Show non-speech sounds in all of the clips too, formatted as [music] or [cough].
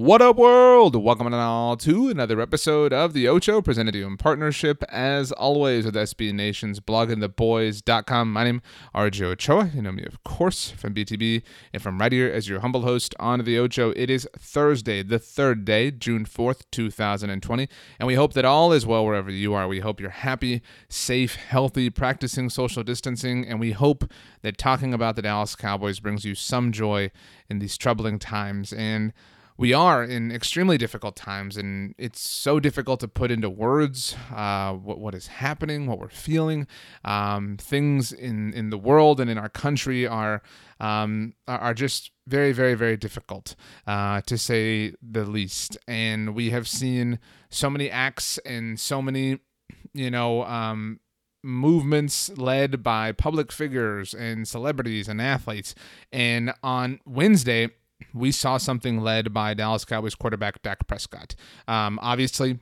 What up, world? Welcome all to another episode of The Ocho, presented to you in partnership, as always, with SB Nation's bloggingtheboys.com. My name is RJ Ochoa. You know me, of course, from BTB, and from right here as your humble host on The Ocho. It is Thursday, the third day, June 4th, 2020, and we hope that all is well wherever you are. We hope you're happy, safe, healthy, practicing social distancing, and we hope that talking about the Dallas Cowboys brings you some joy in these troubling times. And we are in extremely difficult times, and it's so difficult to put into words uh, what what is happening, what we're feeling. Um, things in in the world and in our country are um, are just very, very, very difficult uh, to say the least. And we have seen so many acts and so many, you know. Um, movements led by public figures and celebrities and athletes. And on Wednesday, we saw something led by Dallas Cowboys quarterback Dak Prescott. Um, obviously,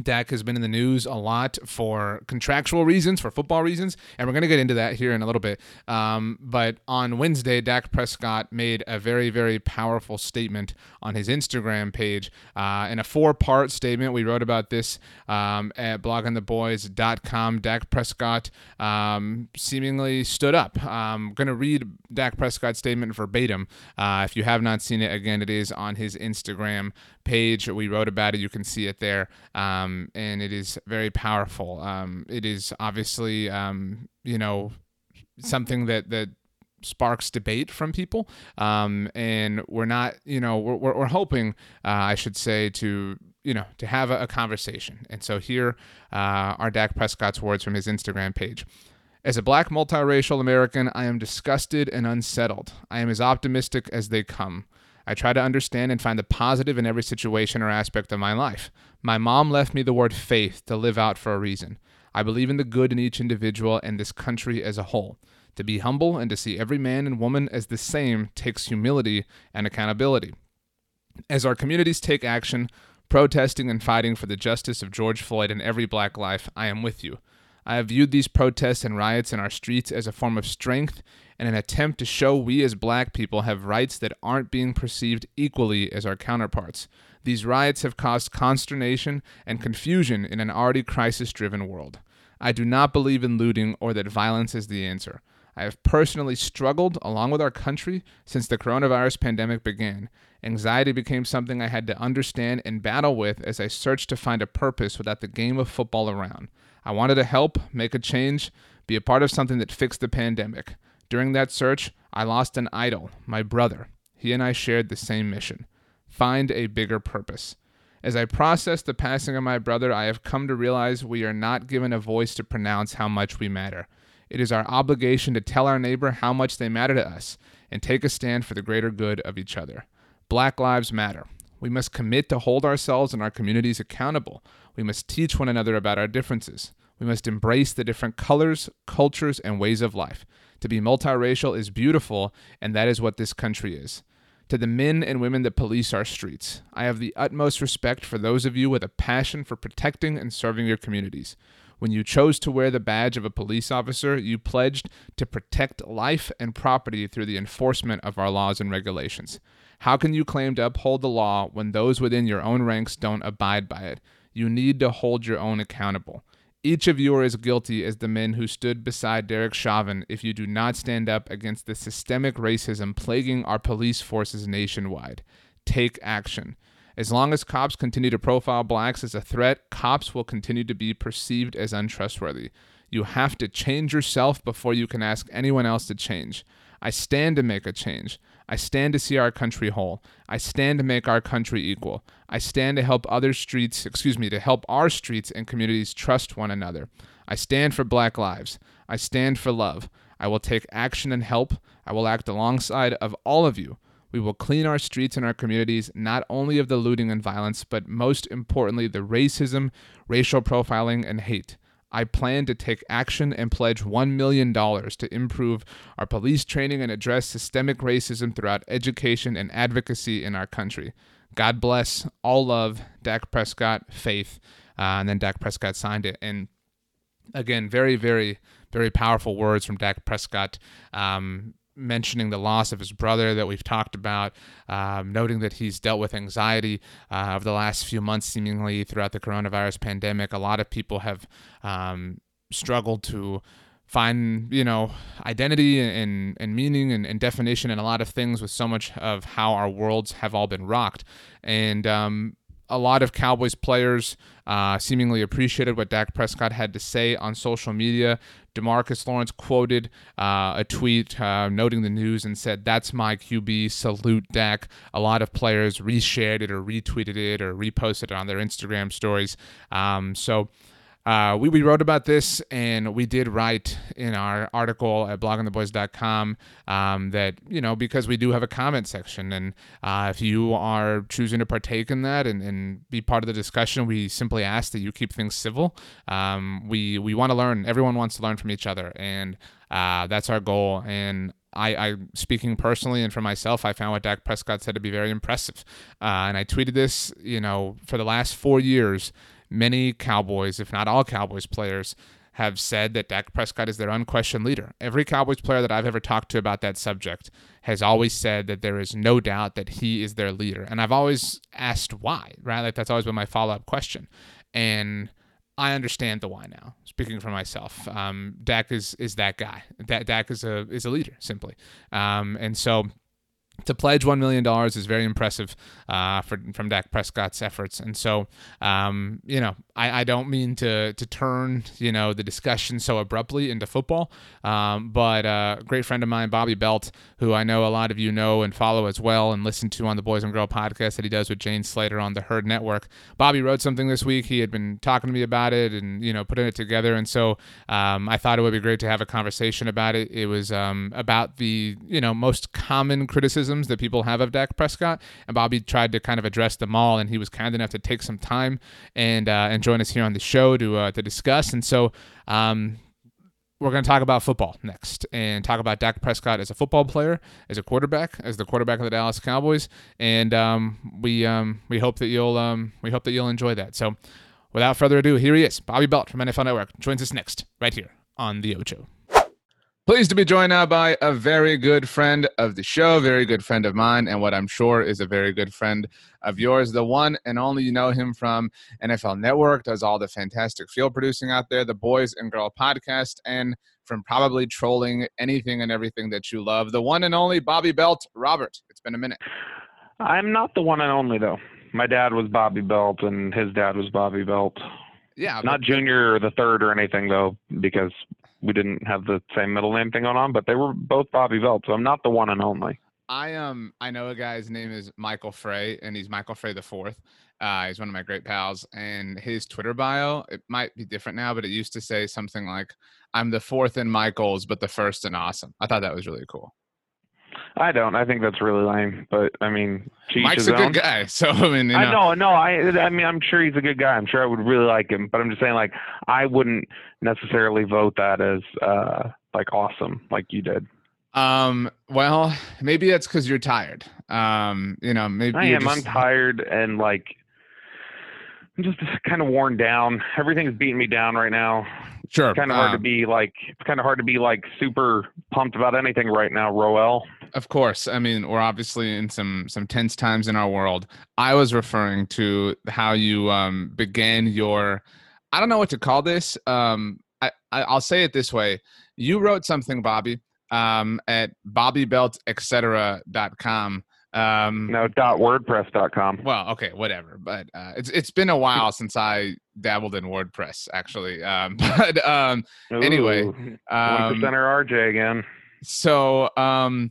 Dak has been in the news a lot for contractual reasons, for football reasons, and we're going to get into that here in a little bit. Um, but on Wednesday, Dak Prescott made a very, very powerful statement on his Instagram page. Uh, in a four part statement, we wrote about this um, at bloggingtheboys.com. Dak Prescott um, seemingly stood up. I'm going to read Dak Prescott's statement verbatim. Uh, if you have not seen it, again, it is on his Instagram page. We wrote about it. You can see it there. Um, and it is very powerful. Um, it is obviously, um, you know, something that, that sparks debate from people. Um, and we're not, you know, we're, we're, we're hoping, uh, I should say, to, you know, to have a, a conversation. And so here uh, are Dak Prescott's words from his Instagram page. As a black multiracial American, I am disgusted and unsettled. I am as optimistic as they come. I try to understand and find the positive in every situation or aspect of my life. My mom left me the word faith to live out for a reason. I believe in the good in each individual and this country as a whole. To be humble and to see every man and woman as the same takes humility and accountability. As our communities take action, protesting and fighting for the justice of George Floyd and every black life, I am with you. I have viewed these protests and riots in our streets as a form of strength and an attempt to show we as black people have rights that aren't being perceived equally as our counterparts. These riots have caused consternation and confusion in an already crisis driven world. I do not believe in looting or that violence is the answer. I have personally struggled along with our country since the coronavirus pandemic began. Anxiety became something I had to understand and battle with as I searched to find a purpose without the game of football around. I wanted to help, make a change, be a part of something that fixed the pandemic. During that search, I lost an idol, my brother. He and I shared the same mission find a bigger purpose. As I process the passing of my brother, I have come to realize we are not given a voice to pronounce how much we matter. It is our obligation to tell our neighbor how much they matter to us and take a stand for the greater good of each other. Black Lives Matter. We must commit to hold ourselves and our communities accountable. We must teach one another about our differences. We must embrace the different colors, cultures, and ways of life. To be multiracial is beautiful, and that is what this country is. To the men and women that police our streets, I have the utmost respect for those of you with a passion for protecting and serving your communities. When you chose to wear the badge of a police officer, you pledged to protect life and property through the enforcement of our laws and regulations. How can you claim to uphold the law when those within your own ranks don't abide by it? You need to hold your own accountable. Each of you are as guilty as the men who stood beside Derek Chauvin if you do not stand up against the systemic racism plaguing our police forces nationwide. Take action. As long as cops continue to profile blacks as a threat, cops will continue to be perceived as untrustworthy. You have to change yourself before you can ask anyone else to change. I stand to make a change. I stand to see our country whole. I stand to make our country equal. I stand to help other streets, excuse me, to help our streets and communities trust one another. I stand for black lives. I stand for love. I will take action and help. I will act alongside of all of you. We will clean our streets and our communities not only of the looting and violence, but most importantly, the racism, racial profiling, and hate. I plan to take action and pledge $1 million to improve our police training and address systemic racism throughout education and advocacy in our country. God bless, all love, Dak Prescott, faith. Uh, and then Dak Prescott signed it. And again, very, very, very powerful words from Dak Prescott. Um, mentioning the loss of his brother that we've talked about, um, noting that he's dealt with anxiety uh, over the last few months, seemingly throughout the coronavirus pandemic. A lot of people have um, struggled to find you know identity and, and meaning and, and, definition and a lot of things with so much of how our worlds have all been rocked and um, a lot of Cowboys players uh, seemingly appreciated what Dak Prescott had to say on social media. Demarcus Lawrence quoted uh, a tweet uh, noting the news and said, That's my QB, salute Dak. A lot of players reshared it or retweeted it or reposted it on their Instagram stories. Um, so, uh, we, we wrote about this and we did write in our article at bloggingtheboys.com um, that, you know, because we do have a comment section. And uh, if you are choosing to partake in that and, and be part of the discussion, we simply ask that you keep things civil. Um, we we want to learn. Everyone wants to learn from each other. And uh, that's our goal. And I, I, speaking personally and for myself, I found what Dak Prescott said to be very impressive. Uh, and I tweeted this, you know, for the last four years many Cowboys, if not all Cowboys players, have said that Dak Prescott is their unquestioned leader. Every Cowboys player that I've ever talked to about that subject has always said that there is no doubt that he is their leader. And I've always asked why, right? Like that's always been my follow up question. And I understand the why now. Speaking for myself, um, Dak is is that guy. Dak, Dak is a is a leader simply, um, and so to pledge $1 million is very impressive uh, for, from Dak Prescott's efforts. And so, um, you know, I, I, don't mean to, to turn, you know, the discussion so abruptly into football. Um, but uh, a great friend of mine, Bobby Belt, who I know a lot of you know and follow as well and listen to on the Boys and Girl podcast that he does with Jane Slater on the Herd Network. Bobby wrote something this week. He had been talking to me about it and, you know, putting it together. And so um, I thought it would be great to have a conversation about it. It was um, about the, you know, most common criticism criticisms that people have of Dak Prescott, and Bobby tried to kind of address them all, and he was kind enough to take some time and uh, and join us here on the show to uh, to discuss. And so. Um, we're going to talk about football next and talk about Dak Prescott as a football player, as a quarterback, as the quarterback of the Dallas Cowboys, and um, we um, we hope that you'll um, we hope that you'll enjoy that. So, without further ado, here he is, Bobby Belt from NFL Network, joins us next right here on the Ocho. Pleased to be joined now by a very good friend of the show, very good friend of mine, and what I'm sure is a very good friend of yours. The one and only you know him from NFL Network, does all the fantastic field producing out there, the Boys and Girl podcast, and from probably trolling anything and everything that you love. The one and only Bobby Belt. Robert, it's been a minute. I'm not the one and only, though. My dad was Bobby Belt, and his dad was Bobby Belt. Yeah, not Junior or the third or anything though, because we didn't have the same middle name thing going on, but they were both Bobby Belt, so I'm not the one and only. I um I know a guy's name is Michael Frey, and he's Michael Frey the fourth. Uh, he's one of my great pals, and his Twitter bio it might be different now, but it used to say something like, "I'm the fourth in Michaels, but the first in awesome." I thought that was really cool. I don't. I think that's really lame. But I mean, Mike's a own. good guy. So [laughs] I mean, you know. I know, no. I I mean, I'm sure he's a good guy. I'm sure I would really like him. But I'm just saying, like, I wouldn't necessarily vote that as uh like awesome, like you did. Um. Well, maybe that's because you're tired. Um. You know, maybe I am. Just... I'm tired and like I'm just kind of worn down. Everything's beating me down right now. Sure. It's kind of hard to um, be like. It's kind of hard to be like super pumped about anything right now, Roel. Of course. I mean, we're obviously in some some tense times in our world. I was referring to how you um began your I don't know what to call this. Um I, I I'll say it this way. You wrote something, Bobby, um at bobbybeltetcetera.com. Um No, dot wordpress.com. well, okay, whatever. But uh, it's it's been a while since I dabbled in WordPress, actually. Um, [laughs] but um, Anyway, one um, percenter RJ again. so um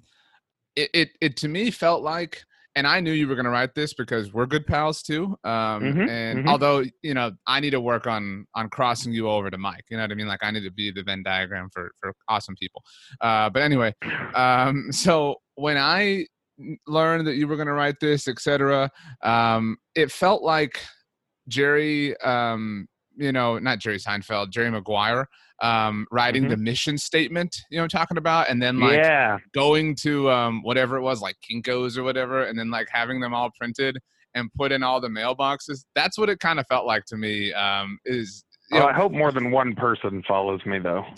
it, it it to me felt like and i knew you were going to write this because we're good pals too um Mhm, and mhm. although you know i need to work on on crossing you over to mike you know what i mean like i need to be the venn diagram for for awesome people uh but anyway um [laughs] so when i n- learned that you were going to write this etc um it felt like jerry um you know not jerry seinfeld jerry maguire um writing Mhm. the mission statement you know i'm talking about and then like yeah, going to um whatever it was like kinkos or whatever and then like having them all printed and put in all the mailboxes that's what it kind of felt like to me um is you oh, know, I hope more than one person follows me though. [laughs]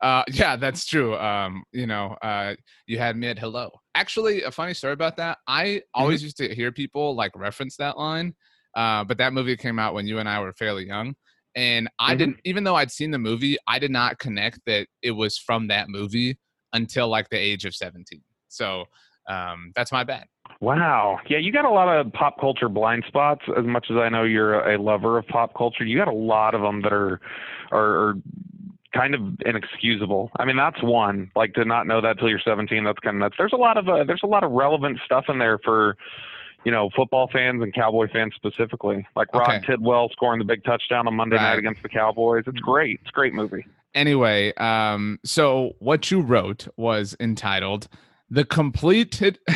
uh [laughs] yeah that's true um you know uh you had me at hello actually a funny story about that i always used to hear people like reference that line uh but that movie came out when you and i were fairly young and i Mhm. didn't even though i'd seen the movie i did not connect that it was from that movie until like the age of 17 so um that's my bad Wow. Yeah, you got a lot of pop culture blind spots. As much as I know you're a lover of pop culture, you got a lot of them that are are, are kind of inexcusable. I mean, that's one. Like to not know that till you're 17, that's kind of nuts. There's a lot of uh, there's a lot of relevant stuff in there for you know football fans and Cowboy fans specifically. Like Rod Okay. Tidwell scoring the big touchdown on Monday Right. night against the Cowboys. It's great. It's a great movie. anyway um so what you wrote was entitled the complete [laughs]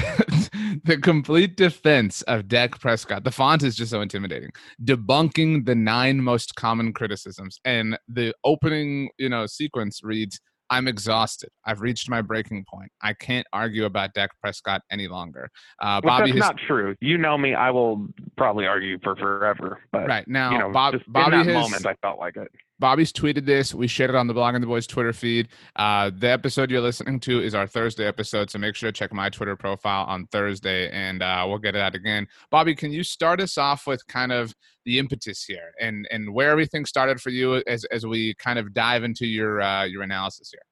the complete defense of Dak Prescott. The font is just so intimidating. Debunking the nine most common criticisms. And the opening, you know, sequence reads, I'm exhausted. I've reached my breaking point. I can't argue about Dak Prescott any longer. Uh, Which Bobby that's not true. You know me. I will probably argue for forever. But right now. you know, Bob, Bobby in that has moment, I felt like it. Bobby's tweeted this. We shared it on the Blogging the Boys Twitter feed. Uh, the episode you're listening to is our Thursday episode, so make sure to check my Twitter profile on Thursday, and uh, we'll get it out again. Bobby, can you start us off with kind of the impetus here and and where everything started for you as as we kind of dive into your uh, your analysis here?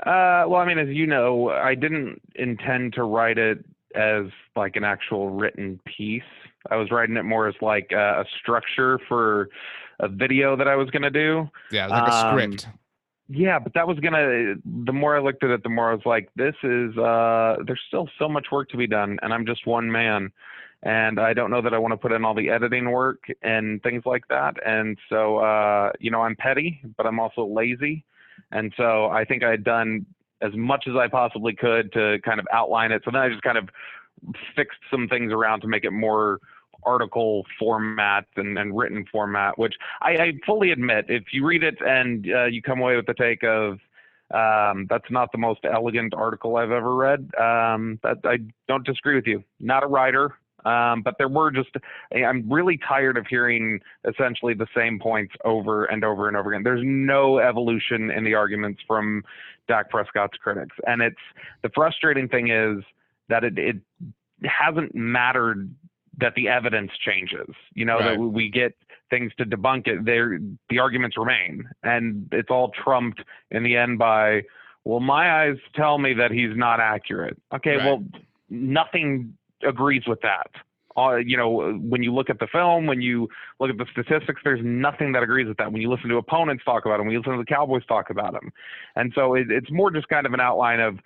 Uh, well, I mean, as you know, I didn't intend to write it as like an actual written piece. I was writing it more as like a, a structure for a video that I was going to do. Yeah, like a Um, script. Yeah, but that was gonna. The more I looked at it, the more I was like, "This is. uh There's still so much work to be done, and I'm just one man, and I don't know that I want to put in all the editing work and things like that. And so, uh, you know, I'm petty, but I'm also lazy, and so I think I had done as much as I possibly could to kind of outline it. So then I just kind of fixed some things around to make it more article format and, and written format, which I, I fully admit, if you read it and uh, you come away with the take of um, that's not the most elegant article I've ever read, um, that I don't disagree with you. Not a writer, um, but there were just I'm really tired of hearing essentially the same points over and over and over again. There's no evolution in the arguments from Dak Prescott's critics, and it's the frustrating thing is that it, it hasn't mattered that the evidence changes. You know Right. that we get things to debunk it. There, the arguments remain, and it's all trumped in the end by, well, my eyes tell me that he's not accurate. Okay, Right. well, nothing agrees with that. Uh, you know, when you look at the film, when you look at the statistics, there's nothing that agrees with that. When you listen to opponents talk about him, when you listen to the Cowboys talk about him, and so it, it's more just kind of an outline of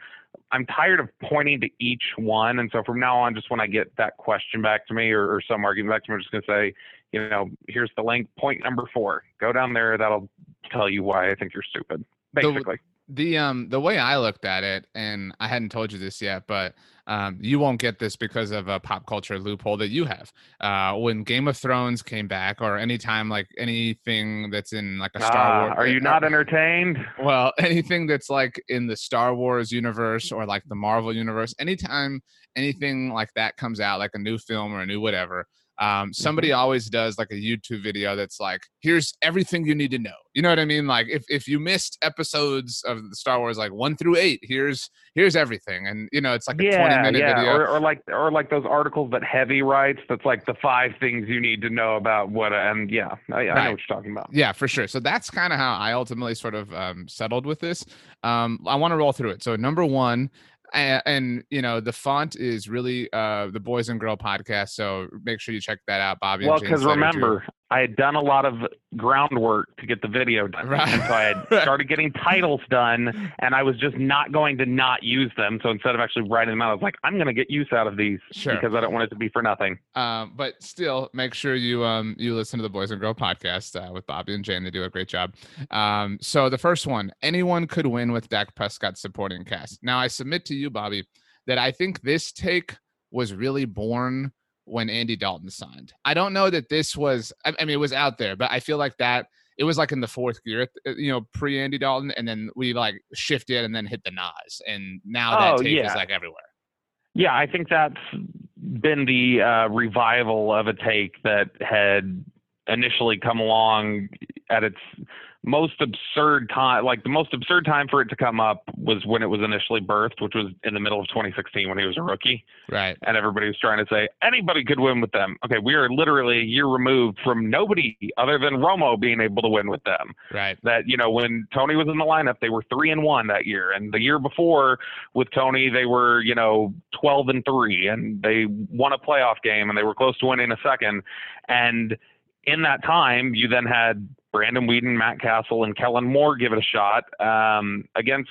I'm tired of pointing to each one, and so from now on, just when I get that question back to me or, or some argument back to me, I'm just going to say, you know, here's the link, point number four. Go down there. That'll tell you why I think you're stupid. Basically, the um the way I looked at it, and I hadn't told you this yet, but um you won't get this because of a pop culture loophole that you have. Uh, when Game of Thrones came back, or anytime like anything that's in like a Star Ah, Wars, are you not entertained? well [laughs] anything that's like in the Star Wars universe or like the Marvel universe, anytime anything like that comes out, like a new film or a new whatever. Um, somebody Mm-hmm. always does like a YouTube video that's like, here's everything you need to know. You know what I mean? Like if, if you missed episodes of the Star Wars like one through eight, here's here's everything. And you know, it's like a 20 yeah, minute yeah, video. or, or like or like those articles that Heavy writes. That's like the five things you need to know about what. And yeah, I, I Right. know what you're talking about. Yeah, for sure. So that's kind of how I ultimately sort of um, settled with this. Um, I want to roll through it. So number one, and, and you know the font is really uh, the Boys and Girl podcast. So make sure you check that out, Bobby. Well, because remember, I had done a lot of groundwork to get the video done, Right. and so I had [laughs] started getting titles done, and I was just not going to not use them. So instead of actually writing them out, I was like, I'm going to get use out of these Sure. because I don't want it to be for nothing. Um, but still, make sure you um you listen to the Boys and Girl podcast uh, with Bobby and Jane. They do a great job. Um, so the first one, anyone could win with Dak Prescott's supporting cast. Now I submit to you, Bobby, that I think this take was really born when Andy Dalton signed. I don't know that this was. I, I mean, it was out there, but I feel like that it was like in the fourth gear, uh, you know, pre Andy Dalton, and then we like shifted and then hit the Nas, and now that Oh, take is like everywhere. Yeah, I think that's been the uh, revival of a take that had initially come along at its most absurd time. Like the most absurd time for it to come up was when it was initially birthed, which was in the middle of 2016 when he was a rookie, Right. and everybody was trying to say anybody could win with them. Okay, we are literally a year removed from nobody other than Romo being able to win with them Right. that you know when Tony was in the lineup, they were three and one that year, and the year before with Tony, they were you know twelve and three, and they won a playoff game, and they were close to winning a second. And in that time, you then had Brandon Weeden, Matt Cassel, and Kellen Moore give it a shot um, against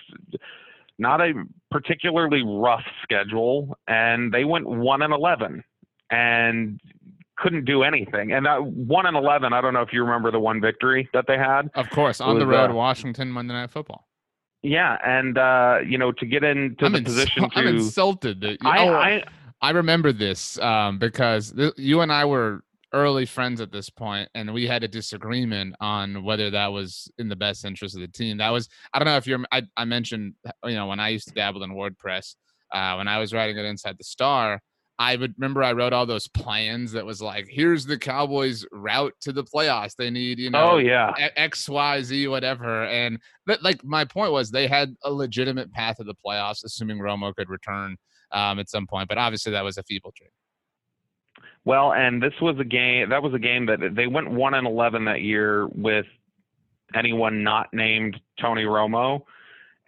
not a particularly rough schedule, and they went one and eleven, and couldn't do anything. And that one and eleven, I don't know if you remember the one victory that they had. Of course, on the road, uh, Washington Monday Night Football. Yeah, and uh, you know, to get into I'm, the position [laughs] I'm insulted that you, I, oh, I, I remember this um, because th- you and I were early friends at this point, and we had a disagreement on whether that was in the best interest of the team. That was I don't know if you're. I, I mentioned you know when I used to dabble in WordPress uh, when I was writing it inside the Star. I would remember I wrote all those plans that was like, here's the Cowboys' route to the playoffs. They need, you know, oh yeah, xyz whatever. And but like my point was they had a legitimate path to the playoffs, assuming Romo could return um, at some point. But obviously that was a feeble dream. Well, and this was a game. That was a game that they went one and eleven that year with anyone not named Tony Romo.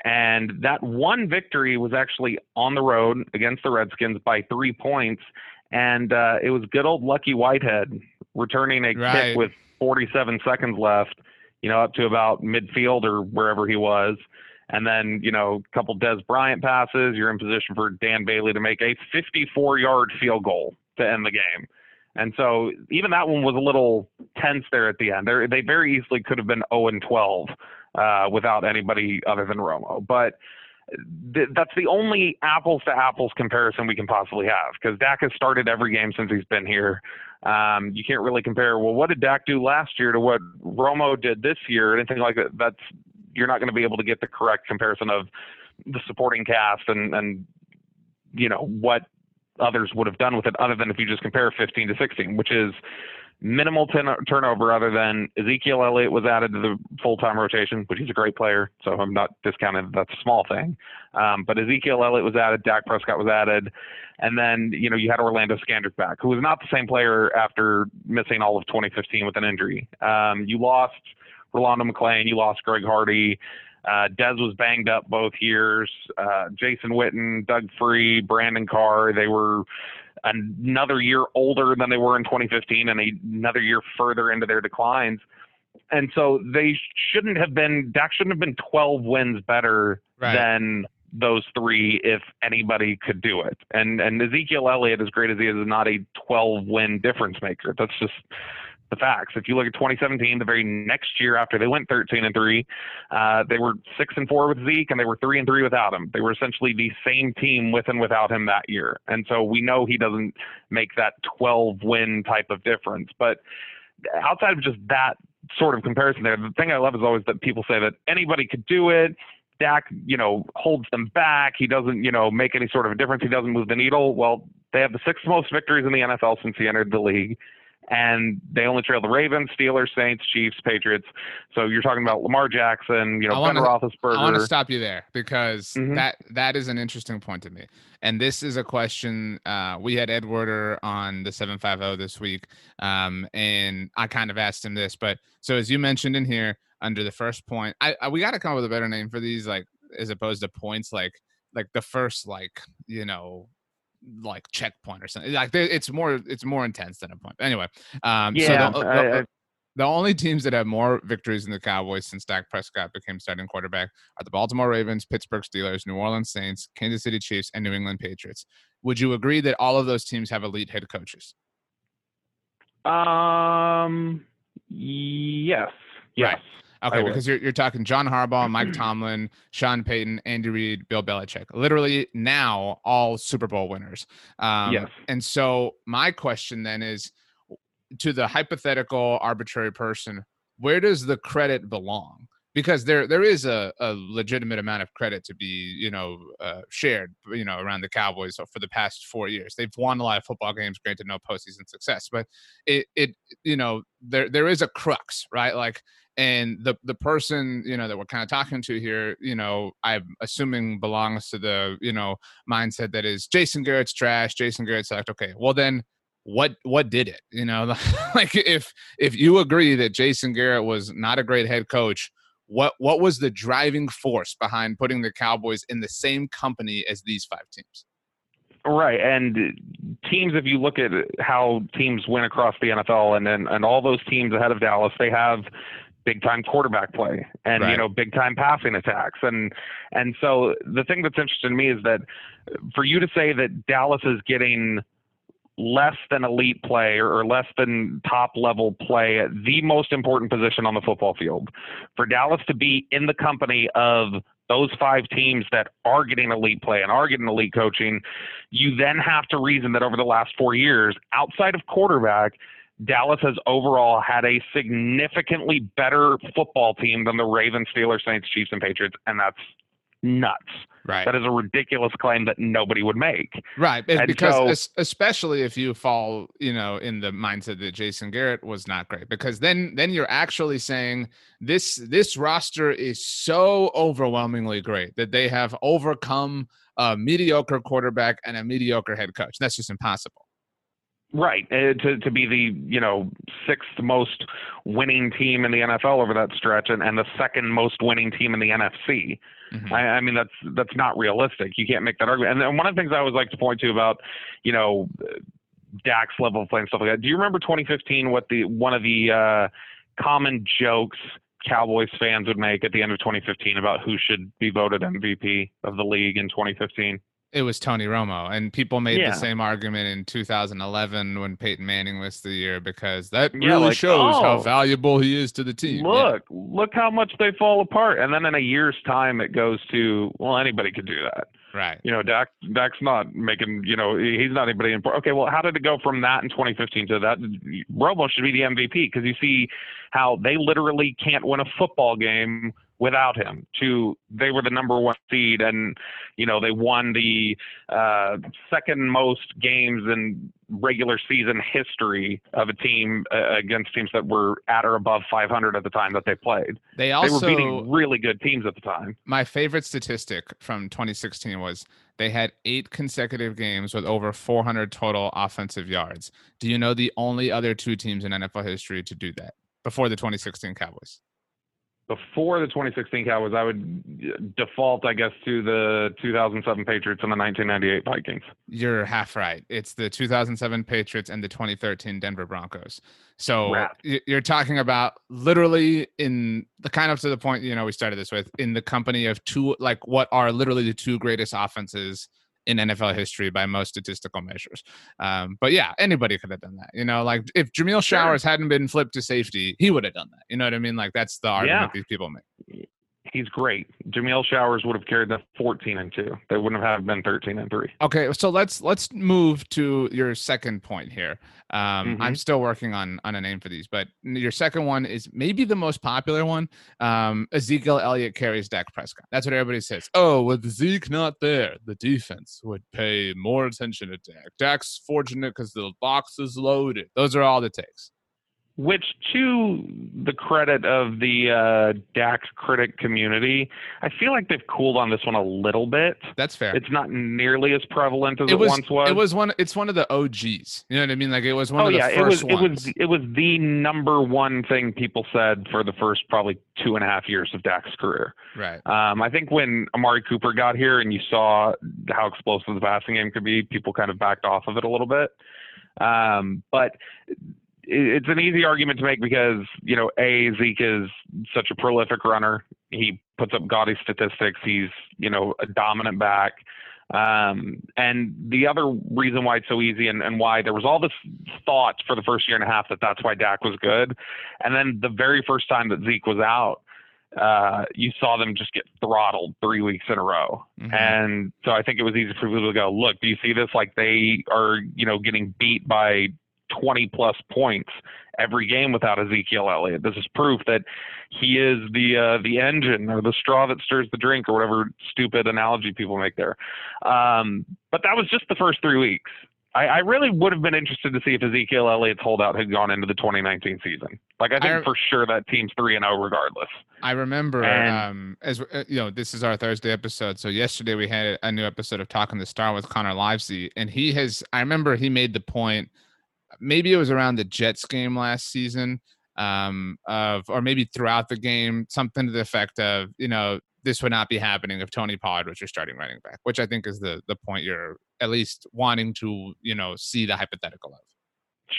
And that one victory was actually on the road against the Redskins by three points. And uh, it was good old Lucky Whitehead returning a Right. kick with 47 seconds left, you know, up to about midfield or wherever he was. And then, you know, a couple Dez Bryant passes. You're in position for Dan Bailey to make a 54 yard field goal to end the game. And so even that one was a little tense there at the end. They're, they very easily could have been 0 and 12 uh, without anybody other than Romo. But th- that's the only apples to apples comparison we can possibly have because Dak has started every game since he's been here. Um, you can't really compare. Well, what did Dak do last year to what Romo did this year? Anything like that? That's you're not going to be able to get the correct comparison of the supporting cast and and you know what others would have done with it, other than if you just compare 15 to 16, which is minimal ten- turnover other than Ezekiel Elliott was added to the full-time rotation, which he's a great player, so I'm not discounting that that's a small thing. Um, but Ezekiel Elliott was added, Dak Prescott was added, and then you know you had Orlando Scandrick back, who was not the same player after missing all of 2015 with an injury. Um, you lost Rolando McClain, you lost Greg Hardy. Uh, Dez was banged up both years. Uh, Jason Witten, Doug Free, Brandon Carr, they were another year older than they were in 2015 and another year further into their declines. And so they shouldn't have been, Dak shouldn't have been 12 wins better Right. than those three if anybody could do it. And and Ezekiel Elliott, as great as he is, is not a 12 win difference maker. That's just the facts. If you look at 2017, the very next year after they went 13 and three, uh, they were six and four with Zeke, and they were three and three without him. They were essentially the same team with and without him that year. And so we know he doesn't make that 12 win type of difference. But outside of just that sort of comparison there, the thing I love is always that people say that anybody could do it. Dak, you know, holds them back. He doesn't, you know, make any sort of a difference. He doesn't move the needle. Well, They have the sixth most victories in the NFL since he entered the league and they only trail the Ravens, Steelers, Saints, Chiefs, Patriots. So you're talking about Lamar Jackson, you know, Ben Roethlisberger. I want to stop you there because mm-hmm. that that is an interesting point to me. And this is a question uh, we had Ed Werder on the 750 this week, um, and I kind of asked him this. But so as you mentioned in here, under the first point, I, I we got to come up with a better name for these, like as opposed to points, like like the first like you know like checkpoint or something. Like it's more it's more intense than a point. Anyway, um, yeah, so the, the, I, the, only teams that have more victories than the Cowboys since Dak Prescott became starting quarterback are the Baltimore Ravens, Pittsburgh Steelers, New Orleans Saints, Kansas City Chiefs, and New England Patriots. Would you agree that all of those teams have elite head coaches? Um. Yes. Yes. Right. Okay, because you're you're talking John Harbaugh, Mike [clears throat] Tomlin, Sean Payton, Andy Reid, Bill Belichick. Literally now all Super Bowl winners. Um, yes. And so my question then is to the hypothetical arbitrary person, where does the credit belong? Because there there is a, a legitimate amount of credit to be you know uh, shared you know around the Cowboys for the past four years. They've won a lot of football games, granted no postseason success, but it it you know there there is a crux right like and the the person you know that we're kind of talking to here you know i'm assuming belongs to the you know mindset that is jason garrett's trash jason garrett's like okay well then what what did it you know [laughs] like if if you agree that jason garrett was not a great head coach what what was the driving force behind putting the cowboys in the same company as these five teams Right, and teams. If you look at how teams win across the NFL, and and, and all those teams ahead of Dallas, they have big time quarterback play and right. you know big time passing attacks and and so the thing that's interesting to me is that for you to say that Dallas is getting less than elite play or less than top level play at the most important position on the football field for Dallas to be in the company of those five teams that are getting elite play and are getting elite coaching you then have to reason that over the last 4 years outside of quarterback Dallas has overall had a significantly better football team than the Ravens, Steelers, Saints, Chiefs, and Patriots, and that's nuts. Right. That is a ridiculous claim that nobody would make. Right. And because so, especially if you fall, you know, in the mindset that Jason Garrett was not great, because then then you're actually saying this this roster is so overwhelmingly great that they have overcome a mediocre quarterback and a mediocre head coach. That's just impossible. Right, uh, to to be the you know sixth most winning team in the NFL over that stretch, and, and the second most winning team in the NFC. Mm-hmm. I, I mean that's that's not realistic. You can't make that argument. And, one of the things I always like to point to about you know Dak's level of play and stuff like that. Do you remember 2015? What the one of the uh, common jokes Cowboys fans would make at the end of 2015 about who should be voted MVP of the league in 2015? It was Tony Romo, and people made yeah. the same argument in 2011 when Peyton Manning was the year because that yeah, really like, shows oh, how valuable he is to the team. Look, yeah. look how much they fall apart, and then in a year's time, it goes to well, anybody could do that. Right. You know, Dak Dak's not making. You know, he's not anybody important. Okay, well, how did it go from that in 2015 to that? Romo should be the MVP because you see how they literally can't win a football game without him to they were the number one seed and you know they won the uh, second most games in regular season history of a team uh, against teams that were at or above 500 at the time that they played. They also they were beating really good teams at the time. My favorite statistic from 2016 was they had eight consecutive games with over 400 total offensive yards. Do you know the only other two teams in nfl history to do that before the 2016 cowboys before the 2016 Cowboys, I would default, I guess, to the 2007 Patriots and the 1998 Vikings. You're half right. It's the 2007 Patriots and the 2013 Denver Broncos. So you're talking about literally in the kind of to the point, you know, we started this with in the company of two, like what are literally the two greatest offenses in NFL history by most statistical measures. Um, but yeah, anybody could have done that. You know, like if Jameill Showers sure. hadn't been flipped to safety, he would have done that. You know what I mean? Like that's the argument yeah. these people make. He's great. Jameill Showers would have carried them 14 and two. They wouldn't have been 13 and three. Okay, so let's let's move to your second point here. Um, Mhm. I'm still working on on a name for these, but your second one is maybe the most popular one. Um, Ezekiel Elliott carries Dak Prescott. That's what everybody says. Oh, with Zeke not there, the defense would pay more attention to Dak. Dak's fortunate because the box is loaded. Those are all the takes. Which, to the credit of the uh, Dak critic community, I feel like they've cooled on this one a little bit. That's fair. It's not nearly as prevalent as it it, was, once was. it was one. It's one of the OGs. You know what I mean? Like it was one oh of the yeah, it first was it was it was the number one thing people said for the first probably two and a half years of Dak's career. right. Um, I think when Amari Cooper got here and you saw how explosive the passing game could be, people kind of backed off of it a little bit. Um, but it- it's an easy argument to make because you know, a Zeke is such a prolific runner. He puts up gaudy statistics. He's you know a dominant back. Um, and the other reason why it's so easy and, and why there was all this thought for the first year and a half that that's why Dak was good. And then the very first time that Zeke was out, uh, you saw them just get throttled three weeks in a row. Mhm. And so I think it was easy for people to go, look, do you see this? Like they are, you know, getting beat by 20 plus points every game without Ezekiel Elliott. This is proof that he is the uh, the engine or the straw that stirs the drink or whatever stupid analogy people make there. Um, but that was just the first three weeks. I, I really would have been interested to see if Ezekiel Elliott's holdout had gone into the 2019 season. Like I think I- for sure that team's three and zero regardless. I remember, And- um, as uh, you know, this is our Thursday episode. So yesterday we had a new episode of Talking the Star with Connor Livesey, and he has. I remember he made the point. Maybe it was around the Jets game last season, um, of or maybe throughout the game, something to the effect of, you know, this would not be happening if Tony Pollard was your starting running back, which I think is the the point you're at least wanting to, you know, see the hypothetical of.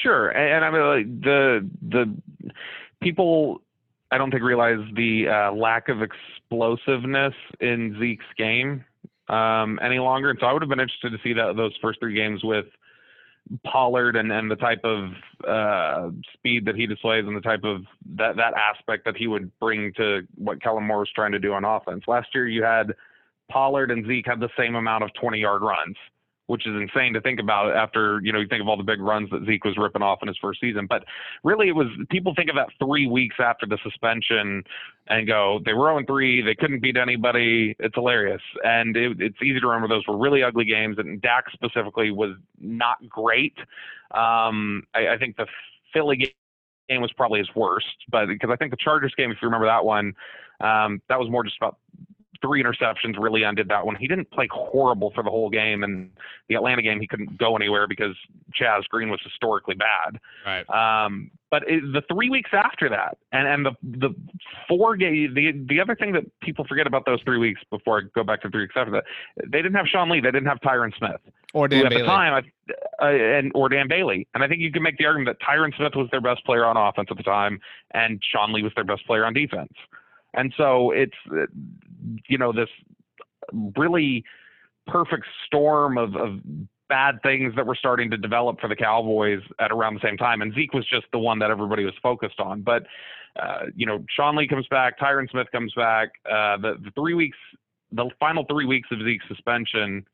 Sure, and, and I mean like, the the people I don't think realize the uh, lack of explosiveness in Zeke's game um, any longer, and so I would have been interested to see that those first three games with Pollard and, and the type of uh, speed that he displays and the type of that that aspect that he would bring to what Kellen Moore was trying to do on offense. Last year, you had Pollard and Zeke had the same amount of 20 yard runs which is insane to think about after you know you think of all the big runs that Zeke was ripping off in his first season. But really, it was people think of that three weeks after the suspension and go they were 0 3, they couldn't beat anybody. It's hilarious, and it, it's easy to remember those were really ugly games. And Dak specifically was not great. Um, I, I think the Philly game game was probably his worst, but because I think the Chargers game, if you remember that one, um, that was more just about three interceptions really undid that one. He didn't play horrible for the whole game, and the Atlanta game he couldn't go anywhere because Chaz Green was historically bad. Right. Um, but it, the three weeks after that, and and the the four game, the the other thing that people forget about those three weeks before I go back to three weeks after that, they didn't have Sean Lee, they didn't have Tyron Smith, Or Dan at Bailey. the time, I- uh, and or Dan Bailey, and I think you can make the argument that Tyron Smith was their best player on offense at the time, and Sean Lee was their best player on defense, and so it's you know this really perfect storm of, of bad things that were starting to develop for the Cowboys at around the same time. And Zeke was just the one that everybody was focused on. But, uh, you know, Sean Lee comes back, Tyron Smith comes back. Uh, the, the three weeks, the final three weeks of Zeke's suspension,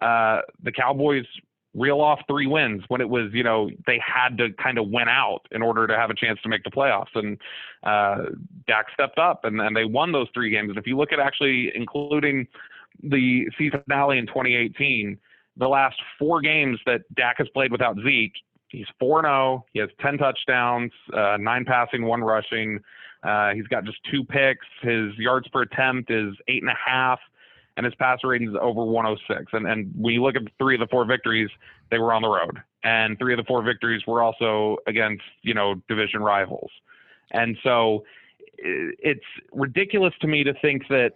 uh, the Cowboys reel off three wins when it was, you know, they had to kind of win out in order to have a chance to make the playoffs. And uh, Dak stepped up and, and they won those three games. And if you look at actually including the season finale in 2018, the last four games that Dak has played without Zeke, he's 4 0. He has 10 touchdowns, uh, nine passing, one rushing. Uh, he's got just two picks. His yards per attempt is eight and a half, and his passer rating is over 106. And, and when you look at three of the four victories, they were on the road. And three of the four victories were also against, you know, division rivals. And so it's ridiculous to me to think that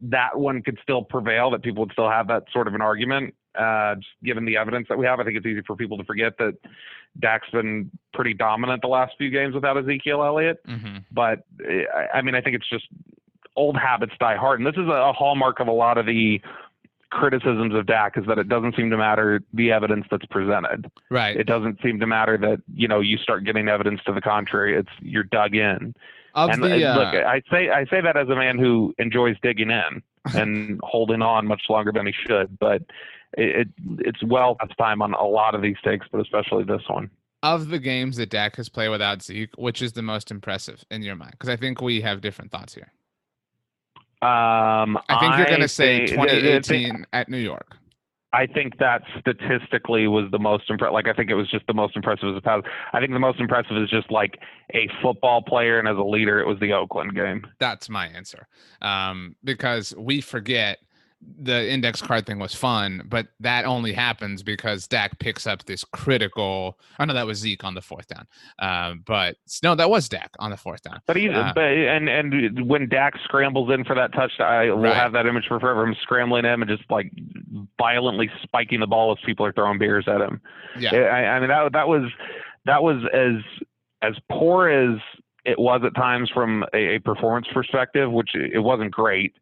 that one could still prevail, that people would still have that sort of an argument, uh, just given the evidence that we have. I think it's easy for people to forget that Dak's been pretty dominant the last few games without Ezekiel Elliott. hmm But I- I mean, I think it's just old habits die hard, and this is a hallmark of a lot of the criticisms of Dak is that it doesn't seem to matter the evidence that's presented. Right. It doesn't seem to matter that you know you start getting evidence to the contrary. It's you're dug in, Of and the, look, uh, I say I say that as a man who enjoys digging in [laughs] and holding on much longer than he should, but it, it it's well past time on a lot of these takes, but especially this one. of the games that Dak has played without Zeke, which is the most impressive in your mind? Because I think we have different thoughts here. Um, I think you're going to say think- the- the 2018 at New York. I think that statistically was the most impressive. Like I think it was just the most impressive as a pass. I think the most impressive is just like a football player and as a leader, it was the Oakland game. That's my answer. Um, because we forget the index card thing was fun, but that only happens because Dak picks up this critical. I know that was Zeke on the fourth down, um, but no, that was Dak on the fourth down. But he, Uh, but and and when Dak scrambles in for that touchdown, I will Right. have that image for forever. Him scrambling him and just like violently spiking the ball as people are throwing beers at him. Yeah, I, I mean that that was that was as as poor as it was at times from a, a performance perspective, which it wasn't great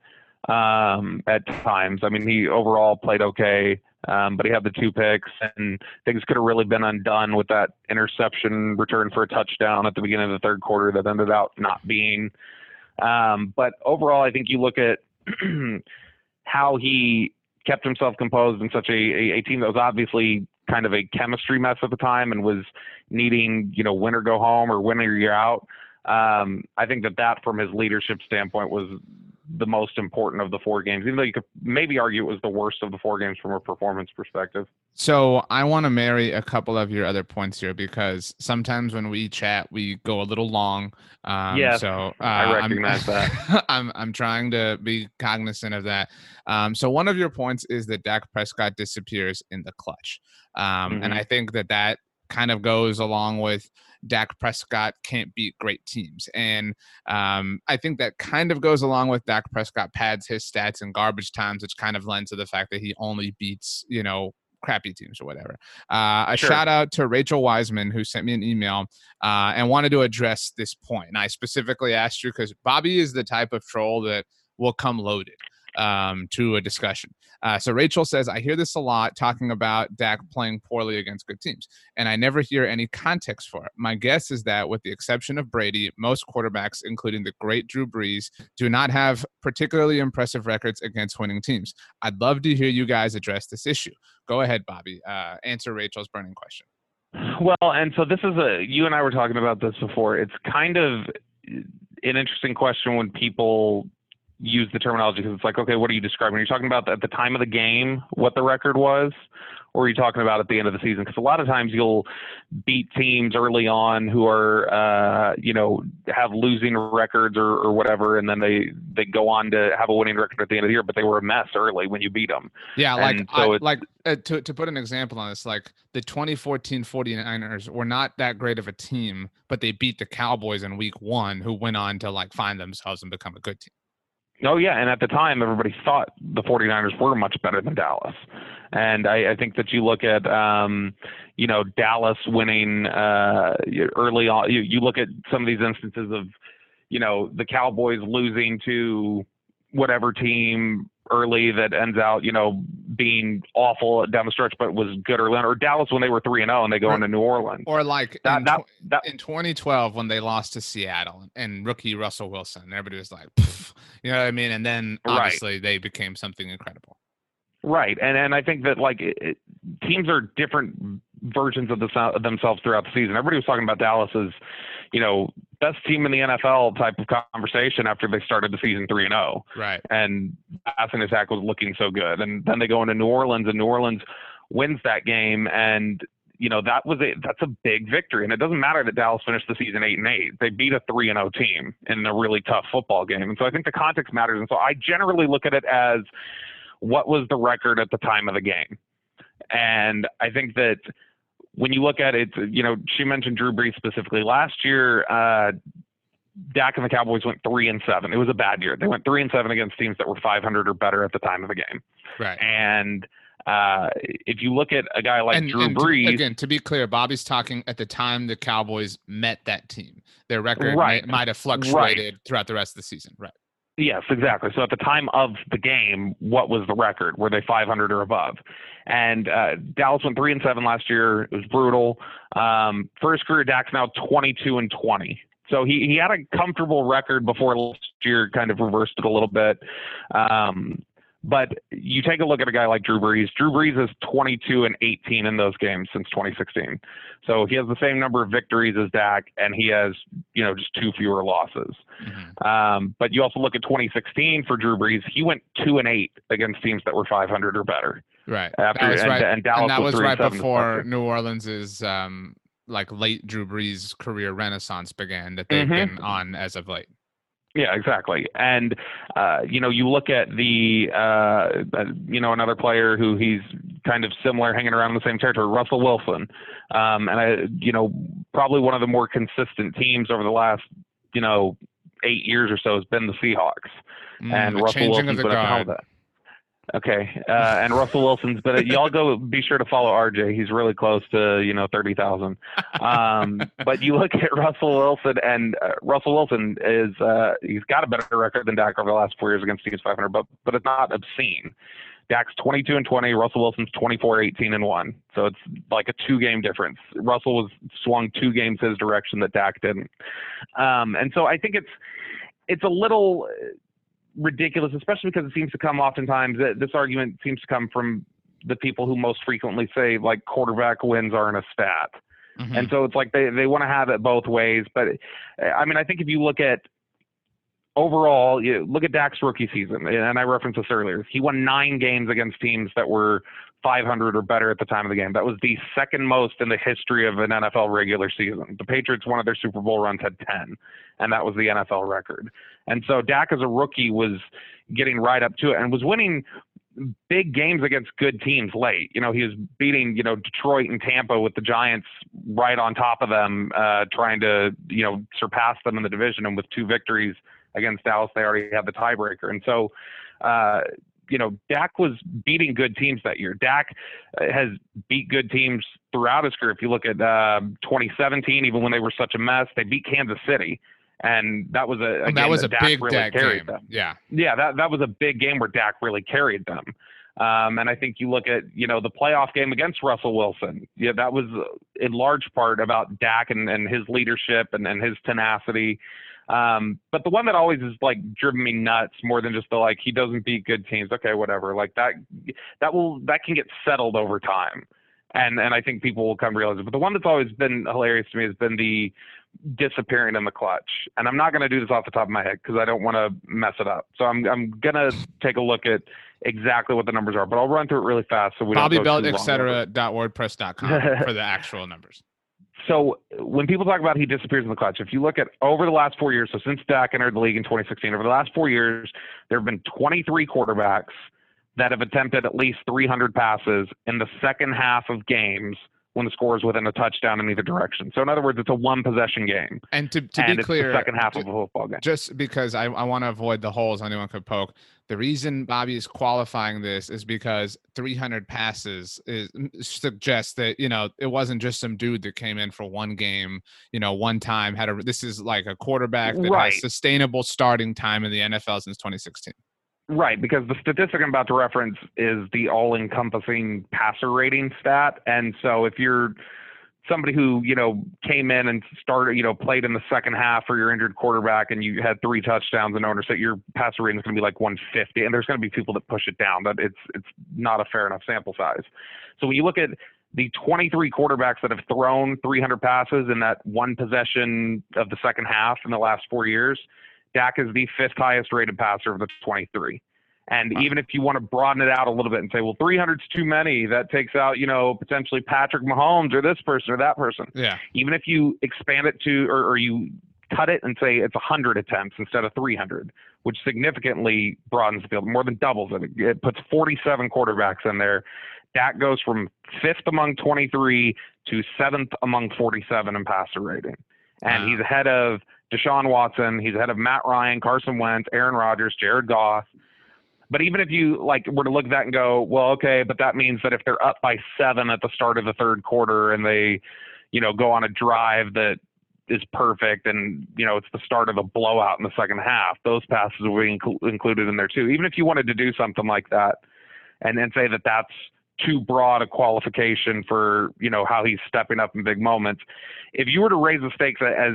um, at times. I mean, he overall played okay, um, but he had the two picks, and things could have really been undone with that interception return for a touchdown at the beginning of the third quarter that ended out not being. Um, but overall, I think you look at [clears throat] how he kept himself composed in such a, a, a team that was obviously kind of a chemistry mess at the time and was needing, you know, win or go home or win or you're out. Um, I think that that, from his leadership standpoint, was the most important of the four games. Even though you could maybe argue it was the worst of the four games from a performance perspective. So I want to marry a couple of your other points here because sometimes when we chat, we go a little long. Um, Yes, so uh, I I'm- recognize that. [laughs] I'm I'm trying to be cognizant of that. Um, so one of your points is that Dak Prescott disappears in the clutch, um, and Mhm. I think that that kind of goes along with Dak Prescott can't beat great teams. And um, I think that kind of goes along with Dak Prescott pads his stats in garbage times, which kind of lends to the fact that he only beats, you know, crappy teams or whatever. Uh, a Sure. shout out to Rachel Wiseman, who sent me an email uh, and wanted to address this point. And I specifically asked you because Bobby is the type of troll that will come loaded um, to a discussion. Uh, so Rachel says, I hear this a lot talking about Dak playing poorly against good teams, and I never hear any context for it. My guess is that, with the exception of Brady, most quarterbacks, including the great Drew Brees, do not have particularly impressive records against winning teams. I'd love to hear you guys address this issue. Go ahead, Bobby. Uh, answer Rachel's burning question. Well, and so this is a you and I were talking about this before. It's kind of an interesting question when people use the terminology because it's like, okay, what are you describing? Are you talking about at the time of the game what the record was, or are you talking about at the end of the season? Because a lot of times you'll beat teams early on who are, uh, you know, have losing records or, or whatever, and then they they go on to have a winning record at the end of the year, but they were a mess early when you beat them. Yeah, like And so I, like uh, to to put an example on this, like the 2014 49ers were not that great of a team, but they beat the Cowboys in week 1 who went on to like find themselves and become a good team. Oh yeah, and at the time everybody thought the 49ers were much better than Dallas. And I, I think that you look at um, you know, Dallas winning uh early on you, you look at some of these instances of, you know, the Cowboys losing to whatever team early that ends out, you know, being awful down the stretch but was good early on or Dallas when they were 3 and 0 and they go Right. into New Orleans. Or like That in, that that in 2012 when they lost to Seattle and rookie Russell Wilson, everybody was like, you know what I mean? And then Right. obviously they became something incredible. Right, and and I think that like it, it- teams are different versions of, the, of themselves throughout the season. Everybody was talking about Dallas as, you know, best team in the NFL type of conversation after they started the season three and zero, Right. and passing attack was looking so good, and then they go into New Orleans, and New Orleans wins that game, and you know that was a that's a big victory, and it doesn't matter that Dallas finished the season eight and eight. They beat a three and zero team in a really tough football game, and so I think the context matters, and so I generally look at it as what was the record at the time of the game. And I think that when you look at it, you know, she mentioned Drew Brees specifically. Last year, uh, Dak and the Cowboys went three and seven. It was a bad year. They went three and seven against teams that were 500 or better at the time of the game. Right. And uh, if you look at a guy like and, Drew and to- Brees, again, to be clear, Bobby's talking at the time the Cowboys met that team. Their record Right. may, might have fluctuated throughout the rest of the season. Right. Yes, exactly. So at the time of the game, what was the record? Were they 500 or above? And uh, Dallas went three and seven last year. It was brutal. Um, his career, Dak's now 22 and 20 So he, he had a comfortable record before last year, kind of reversed it a little bit. Um, but you take a look at a guy like Drew Brees. Drew Brees is 22 and 18 in those games since 2016. So he has the same number of victories as Dak, and he has, you know, just two fewer losses. Mm-hmm. Um, but you also look at 2016 for Drew Brees. He went two and eight against teams that were 500 or better. Right. After that was and, right. and Dallas and that was, was right before New Orleans's um, like late Drew Brees career renaissance began that they've mm-hmm. been on as of late. Yeah, exactly. And uh, you know, you look at the uh, uh, you know another player who he's kind of similar, hanging around in the same territory, Russell Wilson, um, and I you know probably one of the more consistent teams over the last you know eight years or so has been the Seahawks, mm, and Russell Wilson's been at that. Okay, uh, and Russell Wilson's, but y'all go be sure to follow RJ. He's really close to you know thirty thousand. Um, but you look at Russell Wilson, and uh, Russell Wilson is uh, he's got a better record than Dak over the last four years against teams 500, but but it's not obscene. Dak's 22 and 20. Russell Wilson's 24, 18 and one. So it's like a two game difference. Russell was swung two games his direction that Dak didn't. Um, and so I think it's it's a little ridiculous, especially because it seems to come oftentimes. This argument seems to come from the people who most frequently say like quarterback wins aren't a stat. Mm-hmm. And so it's like they, they want to have it both ways. But I mean, I think if you look at overall, you look at Dak's rookie season, and I referenced this earlier. He won nine games against teams that were 500 or better at the time of the game. That was the second most in the history of an NFL regular season. The Patriots, one of their Super Bowl runs, had 10, and that was the NFL record. And so Dak, as a rookie, was getting right up to it and was winning big games against good teams late. You know, he was beating, you know, Detroit and Tampa with the Giants right on top of them, uh, trying to, you know, surpass them in the division. And with two victories against Dallas, they already had the tiebreaker. And so, uh, you know, Dak was beating good teams that year. Dak uh, has beat good teams throughout his career. If you look at uh, 2017, even when they were such a mess, they beat Kansas City, and that was a again, that was a Dak big really Dak carried game. Them. Yeah, yeah, that that was a big game where Dak really carried them. Um, and I think you look at you know the playoff game against Russell Wilson. Yeah, that was in large part about Dak and, and his leadership and, and his tenacity. Um, but the one that always is like driven me nuts more than just the like he doesn't beat good teams. Okay, whatever. Like that that will that can get settled over time. And and I think people will come realize it. But the one that's always been hilarious to me has been the disappearing in the clutch. And I'm not going to do this off the top of my head because I don't want to mess it up. So I'm I'm gonna take a look at exactly what the numbers are, but I'll run through it really fast so we Bobby don't go Belt, etc. dot wordpress.com [laughs] for the actual numbers so when people talk about he disappears in the clutch, if you look at over the last four years, so since Dak entered the league in 2016, over the last four years, there have been 23 quarterbacks that have attempted at least 300 passes in the second half of games when the score is within a touchdown in either direction. So in other words, it's a one possession game. And to, to and be clear, second half of a football game. Just because I, I want to avoid the holes anyone could poke. The reason Bobby is qualifying this is because 300 passes is suggests that you know it wasn't just some dude that came in for one game, you know, one time had a. This is like a quarterback that right. has sustainable starting time in the NFL since 2016. Right, because the statistic I'm about to reference is the all-encompassing passer rating stat, and so if you're somebody who you know came in and started, you know, played in the second half for your injured quarterback, and you had three touchdowns and no intercept, your passer rating is going to be like 150, and there's going to be people that push it down. That it's it's not a fair enough sample size. So when you look at the 23 quarterbacks that have thrown 300 passes in that one possession of the second half in the last four years, Dak is the fifth highest rated passer of the 23. And wow. even if you want to broaden it out a little bit and say, well, 300 is too many, that takes out, you know, potentially Patrick Mahomes or this person or that person. Yeah. Even if you expand it to, or, or you cut it and say it's 100 attempts instead of 300, which significantly broadens the field, more than doubles it. It puts 47 quarterbacks in there. Dak goes from fifth among 23 to seventh among 47 in passer rating. And wow. he's ahead of Deshaun Watson. He's ahead of Matt Ryan, Carson Wentz, Aaron Rodgers, Jared Goff. But even if you like were to look at that and go, well, okay, but that means that if they're up by seven at the start of the third quarter and they, you know, go on a drive that is perfect and you know it's the start of a blowout in the second half, those passes will be inc- included in there too. Even if you wanted to do something like that, and then say that that's too broad a qualification for you know how he's stepping up in big moments. If you were to raise the stakes as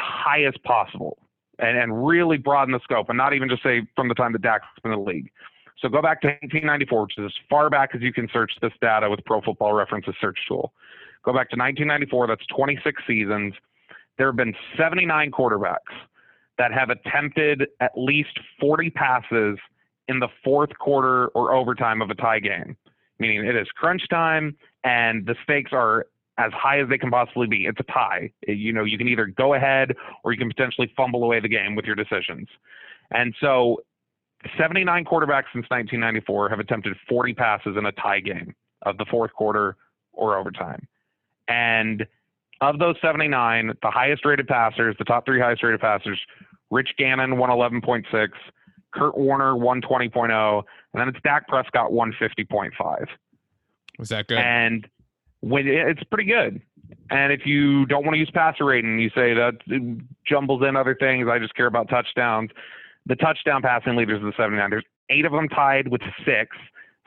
highest possible and, and really broaden the scope and not even just say from the time that Dak's been in the league. So go back to 1994, which is as far back as you can search this data with Pro Football References search tool. Go back to 1994, that's 26 seasons. There have been 79 quarterbacks that have attempted at least 40 passes in the fourth quarter or overtime of a tie game, meaning it is crunch time and the stakes are as high as they can possibly be. It's a tie. You know, you can either go ahead or you can potentially fumble away the game with your decisions. And so 79 quarterbacks since 1994 have attempted 40 passes in a tie game of the fourth quarter or overtime. And of those 79, the highest rated passers, the top three highest rated passers, Rich Gannon 111.6, Kurt Warner 120.0, and then it's Dak Prescott 150.5. Was that good? And when it's pretty good. And if you don't want to use passer rating, you say that jumbles in other things. I just care about touchdowns. The touchdown passing leaders of the 79, there's eight of them tied with six.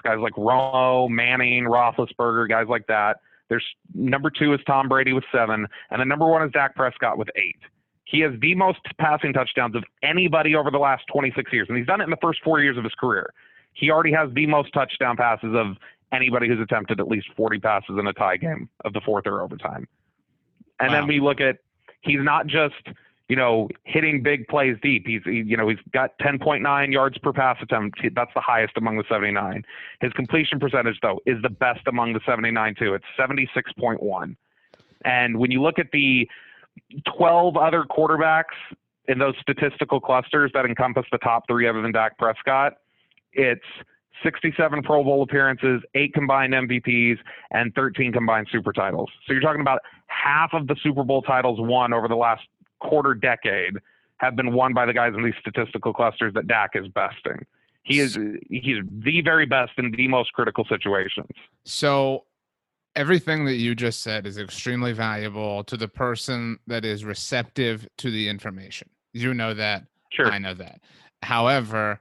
Guys like Romo, Manning, Roethlisberger, guys like that. There's number two is Tom Brady with seven, and the number one is Dak Prescott with eight. He has the most passing touchdowns of anybody over the last 26 years, and he's done it in the first four years of his career. He already has the most touchdown passes of anybody who's attempted at least 40 passes in a tie game of the fourth or overtime. And wow. then we look at he's not just you know hitting big plays deep. He's he, you know he's got 10.9 yards per pass attempt. That's the highest among the 79. His completion percentage though is the best among the 79 too. It's 76.1. And when you look at the 12 other quarterbacks in those statistical clusters that encompass the top three other than Dak Prescott, it's 67 Pro Bowl appearances, eight combined MVPs, and 13 combined Super titles. So you're talking about half of the Super Bowl titles won over the last quarter decade have been won by the guys in these statistical clusters that Dak is besting. He is he's the very best in the most critical situations. So everything that you just said is extremely valuable to the person that is receptive to the information. You know that. Sure. I know that. However,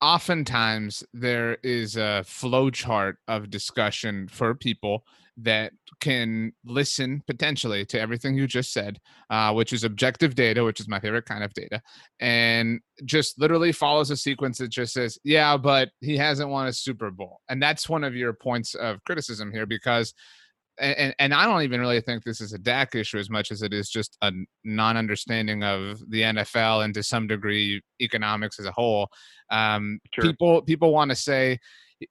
oftentimes there is a flow chart of discussion for people that can listen potentially to everything you just said, uh, which is objective data, which is my favorite kind of data, and just literally follows a sequence that just says, yeah, but he hasn't won a Super Bowl. And that's one of your points of criticism here because and, and I don't even really think this is a Dak issue as much as it is just a non-understanding of the NFL and to some degree economics as a whole. Um, sure. People people want to say,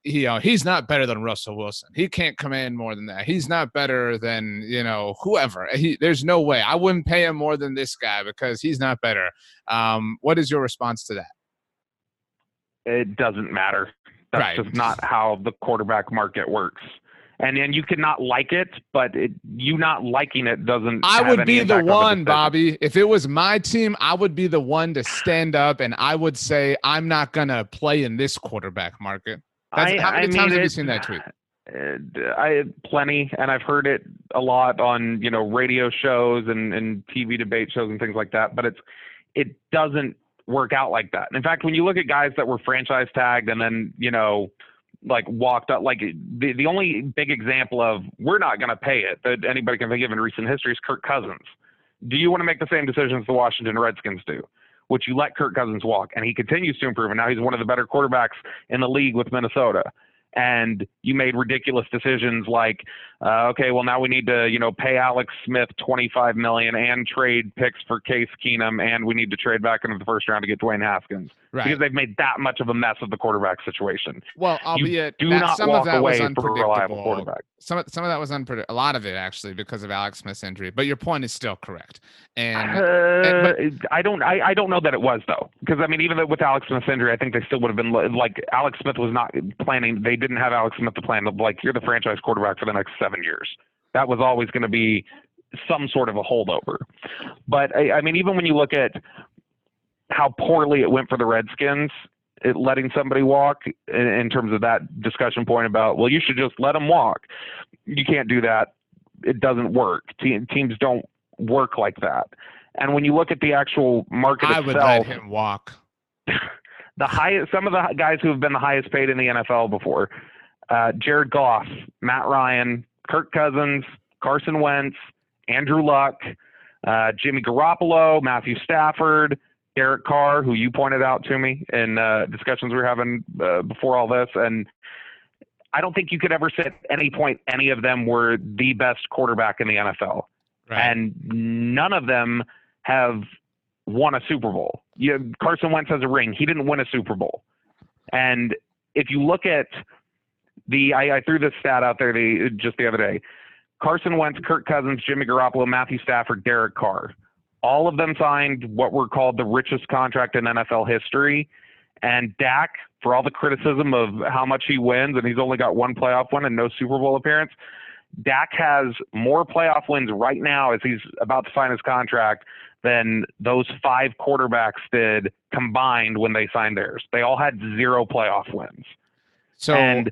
you know, he's not better than Russell Wilson. He can't command more than that. He's not better than you know whoever. He, there's no way I wouldn't pay him more than this guy because he's not better. Um, what is your response to that? It doesn't matter. That's right. just not how the quarterback market works and then you could not like it, but it, you not liking it doesn't. I would be the one, Bobby. If it was my team, I would be the one to stand up and I would say, "I'm not gonna play in this quarterback market." That's, I, how many I times mean, have you seen that tweet? Uh, I plenty, and I've heard it a lot on you know radio shows and, and TV debate shows and things like that. But it's it doesn't work out like that. In fact, when you look at guys that were franchise tagged and then you know like walked up like the the only big example of we're not going to pay it that anybody can think of in recent history is Kirk Cousins. Do you want to make the same decisions the Washington Redskins do? Which you let Kirk Cousins walk, and he continues to improve, and now he's one of the better quarterbacks in the league with Minnesota and you made ridiculous decisions like, uh, okay, well now we need to, you know, pay Alex Smith 25 million and trade picks for Case Keenum, and we need to trade back into the first round to get Dwayne Haskins right. because they've made that much of a mess of the quarterback situation. Well, albeit you do that, not some walk of that away was reliable quarterback. Some of, some of that was unpredictable. A lot of it actually because of Alex Smith's injury. But your point is still correct. And, uh, and but, I don't I, I don't know that it was though because I mean even with Alex Smith's injury, I think they still would have been like Alex Smith was not planning. They didn't have Alex Smith to plan. Like you're the franchise quarterback for the next seven years. That was always going to be some sort of a holdover. But I, I mean, even when you look at how poorly it went for the Redskins, it, letting somebody walk in, in terms of that discussion point about, well, you should just let them walk. You can't do that. It doesn't work. Te- teams don't work like that. And when you look at the actual market I itself, would let him walk. [laughs] the highest, some of the guys who have been the highest paid in the NFL before, uh, Jared Goff, Matt Ryan, Kirk Cousins, Carson Wentz, Andrew Luck, uh, Jimmy Garoppolo, Matthew Stafford, Derek Carr, who you pointed out to me in uh, discussions we were having uh, before all this, and I don't think you could ever say at any point any of them were the best quarterback in the NFL, right. and none of them have won a Super Bowl. You, Carson Wentz has a ring; he didn't win a Super Bowl, and if you look at the, I, I threw this stat out there the, just the other day. Carson Wentz, Kirk Cousins, Jimmy Garoppolo, Matthew Stafford, Derek Carr. All of them signed what were called the richest contract in NFL history. And Dak, for all the criticism of how much he wins, and he's only got one playoff win and no Super Bowl appearance, Dak has more playoff wins right now as he's about to sign his contract than those five quarterbacks did combined when they signed theirs. They all had zero playoff wins. So and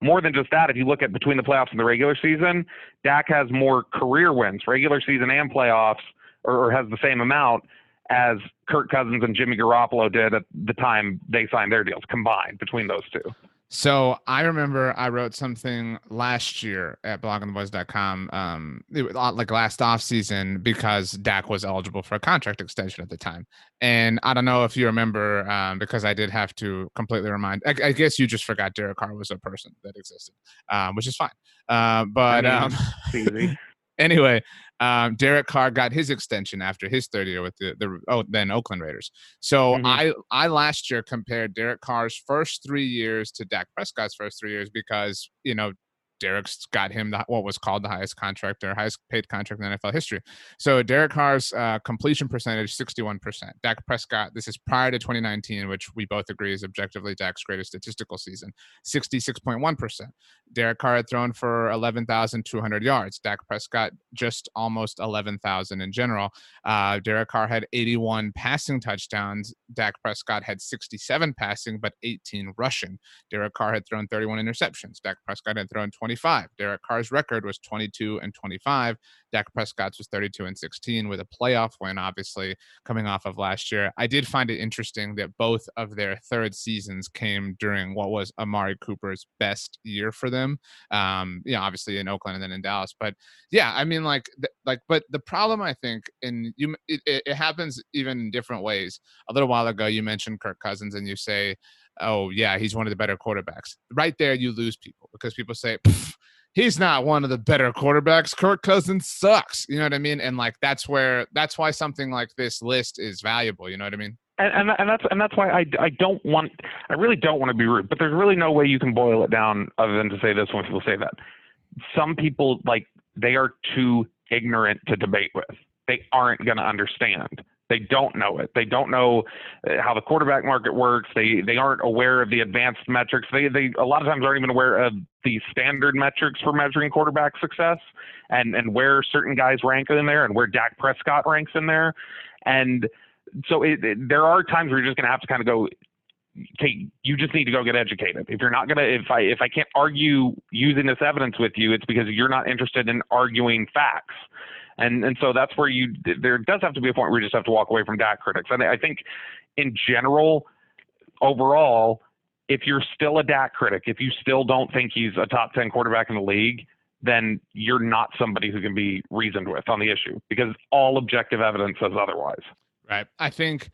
more than just that, if you look at between the playoffs and the regular season, Dak has more career wins, regular season and playoffs, or, or has the same amount as Kirk Cousins and Jimmy Garoppolo did at the time they signed their deals combined between those two. So I remember I wrote something last year at bloggingtheboys.com, um, like last off season because Dak was eligible for a contract extension at the time. And I don't know if you remember, um, because I did have to completely remind, I, I, guess you just forgot Derek Carr was a person that existed, um, which is fine. Uh, but um, [laughs] anyway, um, Derek Carr got his extension after his third year with the, the oh, then Oakland Raiders. So mm-hmm. I I last year compared Derek Carr's first three years to Dak Prescott's first three years because you know Derek's got him the, what was called the highest contract or highest paid contract in NFL history. So Derek Carr's uh, completion percentage, 61%. Dak Prescott, this is prior to 2019, which we both agree is objectively Dak's greatest statistical season, 66.1%. Derek Carr had thrown for 11,200 yards. Dak Prescott just almost 11,000 in general. Uh, Derek Carr had 81 passing touchdowns. Dak Prescott had 67 passing, but 18 rushing. Derek Carr had thrown 31 interceptions. Dak Prescott had thrown 20 25. Derek Carr's record was 22 and 25. Dak Prescott's was 32 and 16 with a playoff win, obviously coming off of last year. I did find it interesting that both of their third seasons came during what was Amari Cooper's best year for them. Um, you know, obviously in Oakland and then in Dallas. But yeah, I mean, like, th- like, but the problem I think, and you, it, it happens even in different ways. A little while ago, you mentioned Kirk Cousins, and you say oh yeah, he's one of the better quarterbacks. Right there, you lose people because people say he's not one of the better quarterbacks. Kirk Cousins sucks. You know what I mean? And like that's where that's why something like this list is valuable. You know what I mean? And, and, and that's and that's why I, I don't want I really don't want to be rude, but there's really no way you can boil it down other than to say this when people say that. Some people like they are too ignorant to debate with. They aren't going to understand. They don't know it. They don't know uh, how the quarterback market works. They they aren't aware of the advanced metrics. They they a lot of times aren't even aware of the standard metrics for measuring quarterback success and and where certain guys rank in there and where Dak Prescott ranks in there. And so it, it, there are times where you're just going to have to kind of go okay, you just need to go get educated. If you're not gonna, if I if I can't argue using this evidence with you, it's because you're not interested in arguing facts. And and so that's where you there does have to be a point where you just have to walk away from Dak critics. And I think in general, overall, if you're still a Dak critic, if you still don't think he's a top ten quarterback in the league, then you're not somebody who can be reasoned with on the issue because all objective evidence says otherwise. Right. I think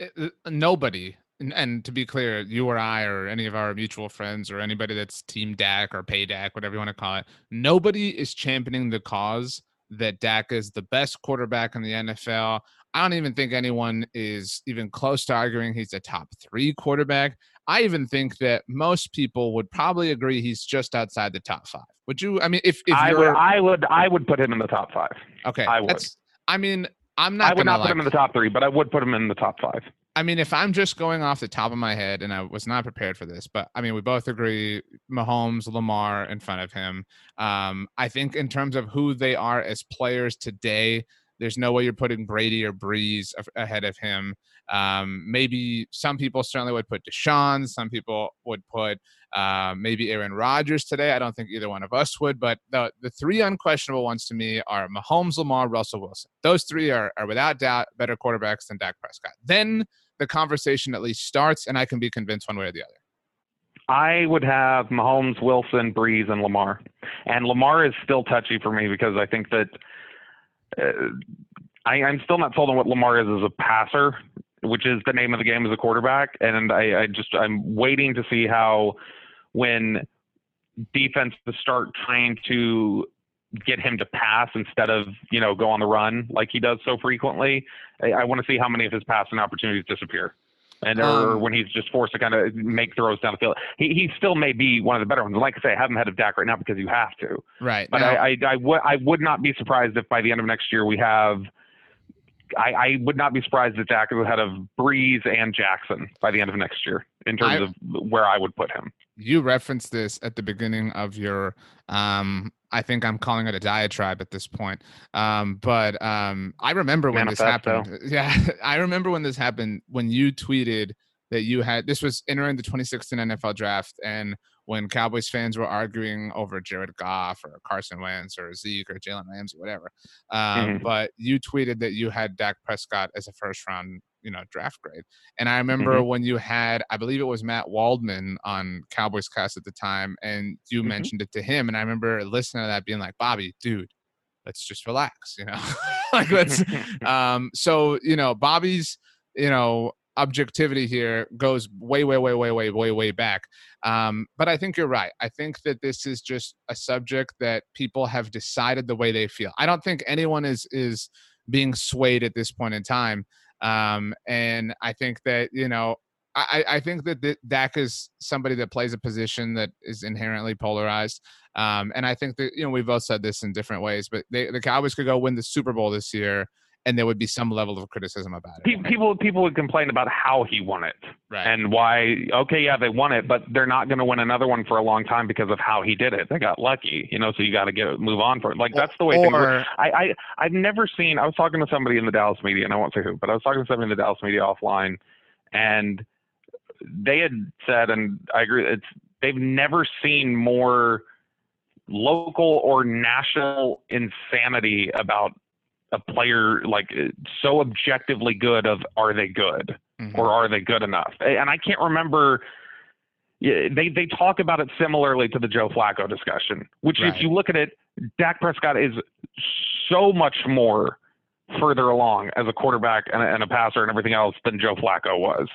eh, nobody and, to be clear, you or I or any of our mutual friends or anybody that's team Dak or pay Dak, whatever you want to call it, nobody is championing the cause that Dak is the best quarterback in the NFL. I don't even think anyone is even close to arguing he's a top three quarterback. I even think that most people would probably agree he's just outside the top five. Would you? I mean, if, if I would, I would, I would put him in the top five. Okay, I would. I mean, I'm not. I would not like, put him in the top three, but I would put him in the top five. I mean, if I'm just going off the top of my head, and I was not prepared for this, but I mean, we both agree Mahomes, Lamar in front of him. Um, I think in terms of who they are as players today, there's no way you're putting Brady or Brees ahead of him. Um, maybe some people certainly would put Deshaun. Some people would put uh, maybe Aaron Rodgers today. I don't think either one of us would, but the, the three unquestionable ones to me are Mahomes, Lamar, Russell Wilson. Those three are, are without doubt better quarterbacks than Dak Prescott. Then the conversation at least starts, and I can be convinced one way or the other. I would have Mahomes, Wilson, Brees, and Lamar. And Lamar is still touchy for me because I think that uh, I, I'm still not sold on what Lamar is as a passer, which is the name of the game as a quarterback. And I, I just I'm waiting to see how when defenses start trying to get him to pass instead of you know go on the run like he does so frequently. I, I want to see how many of his passing opportunities disappear and or Um, when he's just forced to kind of make throws down the field. He he still may be one of the better ones. Like I say, I haven't had of Dak right now because you have to. Right. But Now- I, I, I, would, I would not be surprised if by the end of next year we have. I, I would not be surprised if Dak is ahead of Brees and Jackson by the end of next year in terms I- of where I would put him. you referenced this at the beginning of your um i think i'm calling it a diatribe at this point um but um i remember when this happened [laughs] yeah i remember when this happened when you tweeted that you had this was entering the 2016 nfl draft and when cowboys fans were arguing over jared goff or carson wentz or zeke or jalen ramsey whatever um, Mhm. but you tweeted that you had dak prescott as a first round you know draft grade and I remember when you had, I believe it was Matt Waldman on Cowboys Cast at the time, and you Mhm. mentioned it to him. And I remember listening to that being like, Bobby, dude, let's just relax, you know? [laughs] like, let's, [laughs] um, so, you know, Bobby's, you know, objectivity here goes way, way, way, way, way, way, way back. Um, but I think you're right. I think that this is just a subject that people have decided the way they feel. I don't think anyone is, is, being swayed at this point in time um, and I think that you know, I, I think that th- Dak is somebody that plays a position that is inherently polarized. Um, and I think that you know we've both said this in different ways, but they, the Cowboys could go win the Super Bowl this year, and there would be some level of criticism about it. Pe- people people would complain about how he won it right? and why. Okay, yeah, they won it, but they're not going to win another one for a long time because of how he did it. They got lucky, you know. So you got to get move on for it. Like that's the way things work. or I, I I've never seen. I was talking to somebody in the Dallas media, and I won't say who, but I was talking to somebody in the Dallas media offline, and they had said, and I agree, it's they've never seen more local or national insanity about a player like so objectively good of are they good Mhm. or are they good enough? And I can't remember. yeah, They they talk about it similarly to the Joe Flacco discussion, which Right. if you look at it, Dak Prescott is so much more further along as a quarterback and a, and a passer and everything else than Joe Flacco was,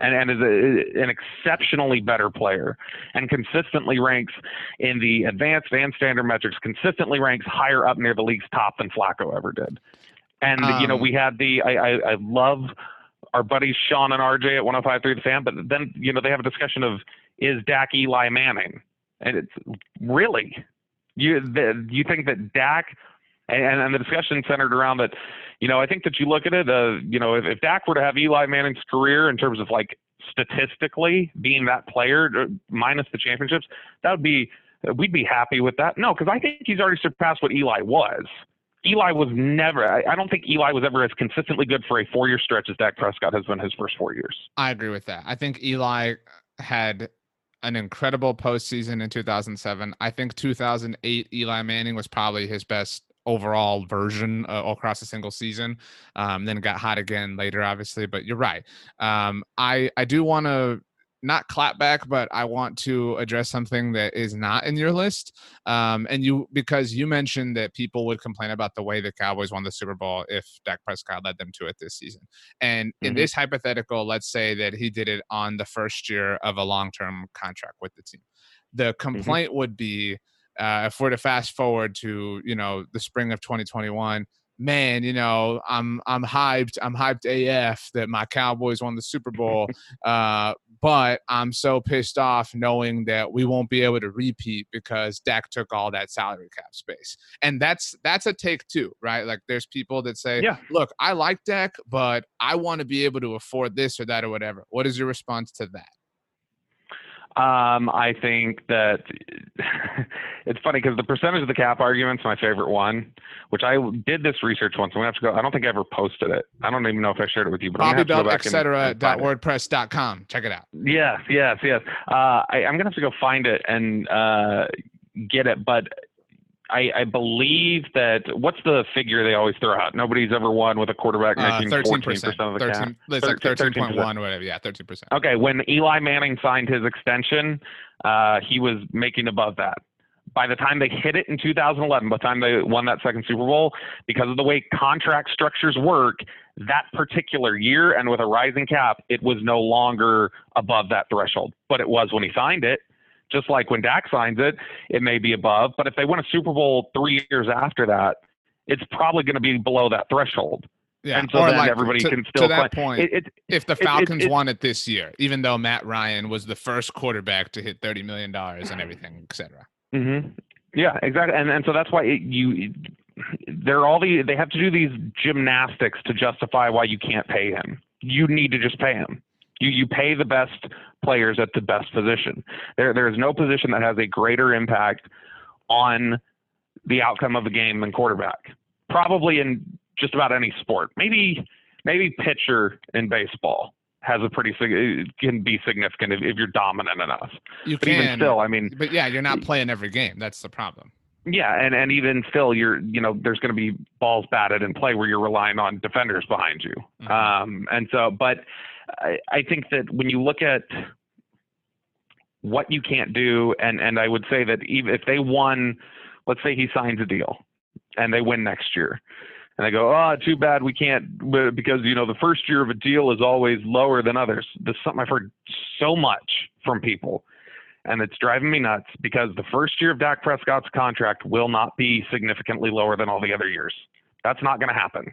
and and is a, an exceptionally better player, and consistently ranks in the advanced and standard metrics, consistently ranks higher up near the league's top than Flacco ever did. And you know Um, we had the I, I I love our buddies Shan and RJ at 105.3 The Fan, but then you know they have a discussion of is Dak Eli Manning, and it's really? You the, you think that Dak and, and the discussion centered around that. You know, I think that you look at it. Uh, you know, if, if Dak were to have Eli Manning's career in terms of like statistically being that player uh, minus the championships, that would be we'd be happy with that. No, because I think he's already surpassed what Eli was. Eli was never. I, I don't think Eli was ever as consistently good for a four-year stretch as Dak Prescott has been his first four years. I agree with that. I think Eli had an incredible postseason in 2007. I think 2008 Eli Manning was probably his best overall version uh, across a single season. Um, then got hot again later, obviously. But you're right. Um, I I do want to not clap back, but I want to address something that is not in your list. Um, and you because you mentioned that people would complain about the way the Cowboys won the Super Bowl if Dak Prescott led them to it this season. And in Mhm. this hypothetical, let's say that he did it on the first year of a long-term contract with the team. The complaint would be uh, if we're to fast forward to you know the spring of 2021 man you know i'm i'm hyped i'm hyped af that my cowboys won the super [laughs] bowl uh, but i'm so pissed off knowing that we won't be able to repeat because Dak took all that salary cap space. And that's that's a take too right? Like there's people that say Yeah. look i like Dak but i want to be able to afford this or that or whatever. What is your response to that Um, I think that [laughs] it's funny because the percentage of the cap argument's my favorite one, which I did this research once. I'm gonna have to go. I don't think I ever posted it. I don't even know if I shared it with you, but I'm bobby belt and- etc and dot wordpress.com check it out Yes, yes, yes. Uh, I, I'm gonna have to go find it and uh, get it, but I, I believe that what's the figure they always throw out? Nobody's ever won with a quarterback uh, making 13 14 percent of the cap. 13 it's like 13.1 or whatever yeah 13 percent Okay, when Eli Manning signed his extension, uh, he was making above that. by the time they hit it in 2011, by the time they won that second Super Bowl, because of the way contract structures work, that particular year and with a rising cap, it was no longer above that threshold. But it was when he signed it. Just like when Dak signs it, it may be above. But if they win a Super Bowl three years after that, it's probably going to be below that threshold. Yeah, and so then like everybody to, can still to that play. point. It, it, if the Falcons it- won it this year, even though Matt Ryan was the first quarterback to hit thirty million dollars and everything, et cetera. hmm Yeah, exactly. And and so that's why it, you they're all the they have to do these gymnastics to justify why you can't pay him. You need to just pay him. You you pay the best players at the best position. There there is no position that has a greater impact on the outcome of a game than quarterback. Probably in just about any sport. Maybe maybe pitcher in baseball has a pretty can be significant if, if you're dominant enough. You But can, even still, I mean, but yeah, you're not playing every game. That's the problem. yeah, and, and even still, you're you know there's going to be balls batted in play where you're relying on defenders behind you. Mhm. Um, and so, but I, I think that when you look at what you can't do, and and I would say that even if they won, let's say he signs a deal, and they win next year. And they go, oh, too bad we can't uh, because you know the first year of a deal is always lower than others. This is something I've heard so much from people and it's driving me nuts because the first year of Dak Prescott's contract will not be significantly lower than all the other years. That's not going to happen.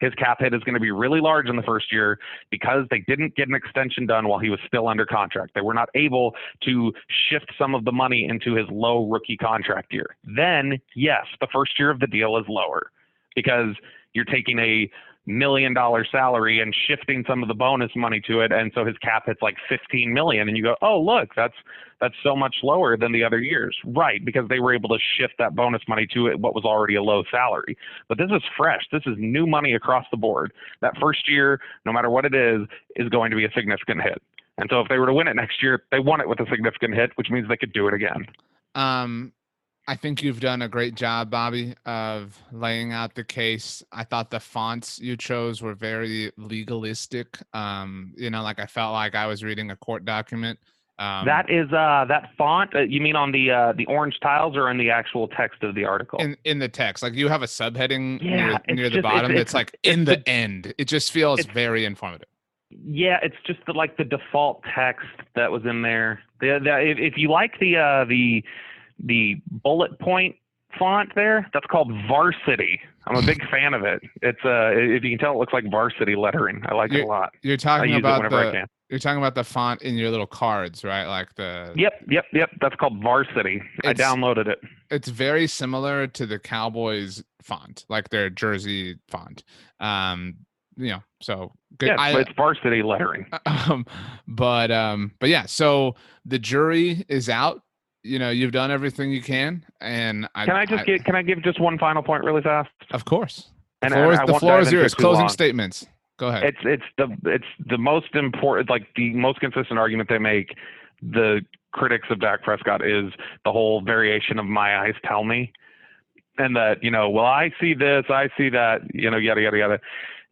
His cap hit is going to be really large in the first year because they didn't get an extension done while he was still under contract. They were not able to shift some of the money into his low rookie contract year. Then, yes, the first year of the deal is lower because you're taking a million dollar salary and shifting some of the bonus money to it. And so his cap hits like 15 million and you go oh look that's that's so much lower than the other years. Right because they were able to shift that bonus money to what was already a low salary. But this is fresh. This is new money across the board. That first year no matter what it is is going to be a significant hit. And so if they were to win it next year they won it with a significant hit which means they could do it again. Um, I think you've done a great job, Bobby, of laying out the case. I thought the fonts you chose were very legalistic. Um, you know, like I felt like I was reading a court document. Um, that is uh that font uh, you mean on the uh the orange tiles or in the actual text of the article in in the text, like you have a subheading Yeah, near, it's near the just- it's- bottom it's- that's like it's in the- the end. It just feels very informative. Yeah, it's just the, like the default text that was in there. The, the, if, if you like the uh, the the bullet point font there, that's called Varsity. I'm a big fan of it. It's uh, if you can tell, it looks like varsity lettering. I like it a lot. You're talking about the, you're talking about the font in your little cards, right? Like the Yep, yep, yep. That's called Varsity. I downloaded it. it's very similar to the Cowboys font, like their jersey font. Um, you know, so good. Yeah, I- but it's varsity lettering. [laughs] um, but um, but yeah, so the jury is out. You know, you've done everything you can, and I Can I just get? Can I give just one final point really fast? of course. The And- floor, and is- I the floor is yours. Closing long. statements. Go ahead. It's it's the it's the most important like the most consistent argument they make. The critics of Dak Prescott is the whole variation of my eyes tell me, and that you know well I see this I see that you know yada yada yada.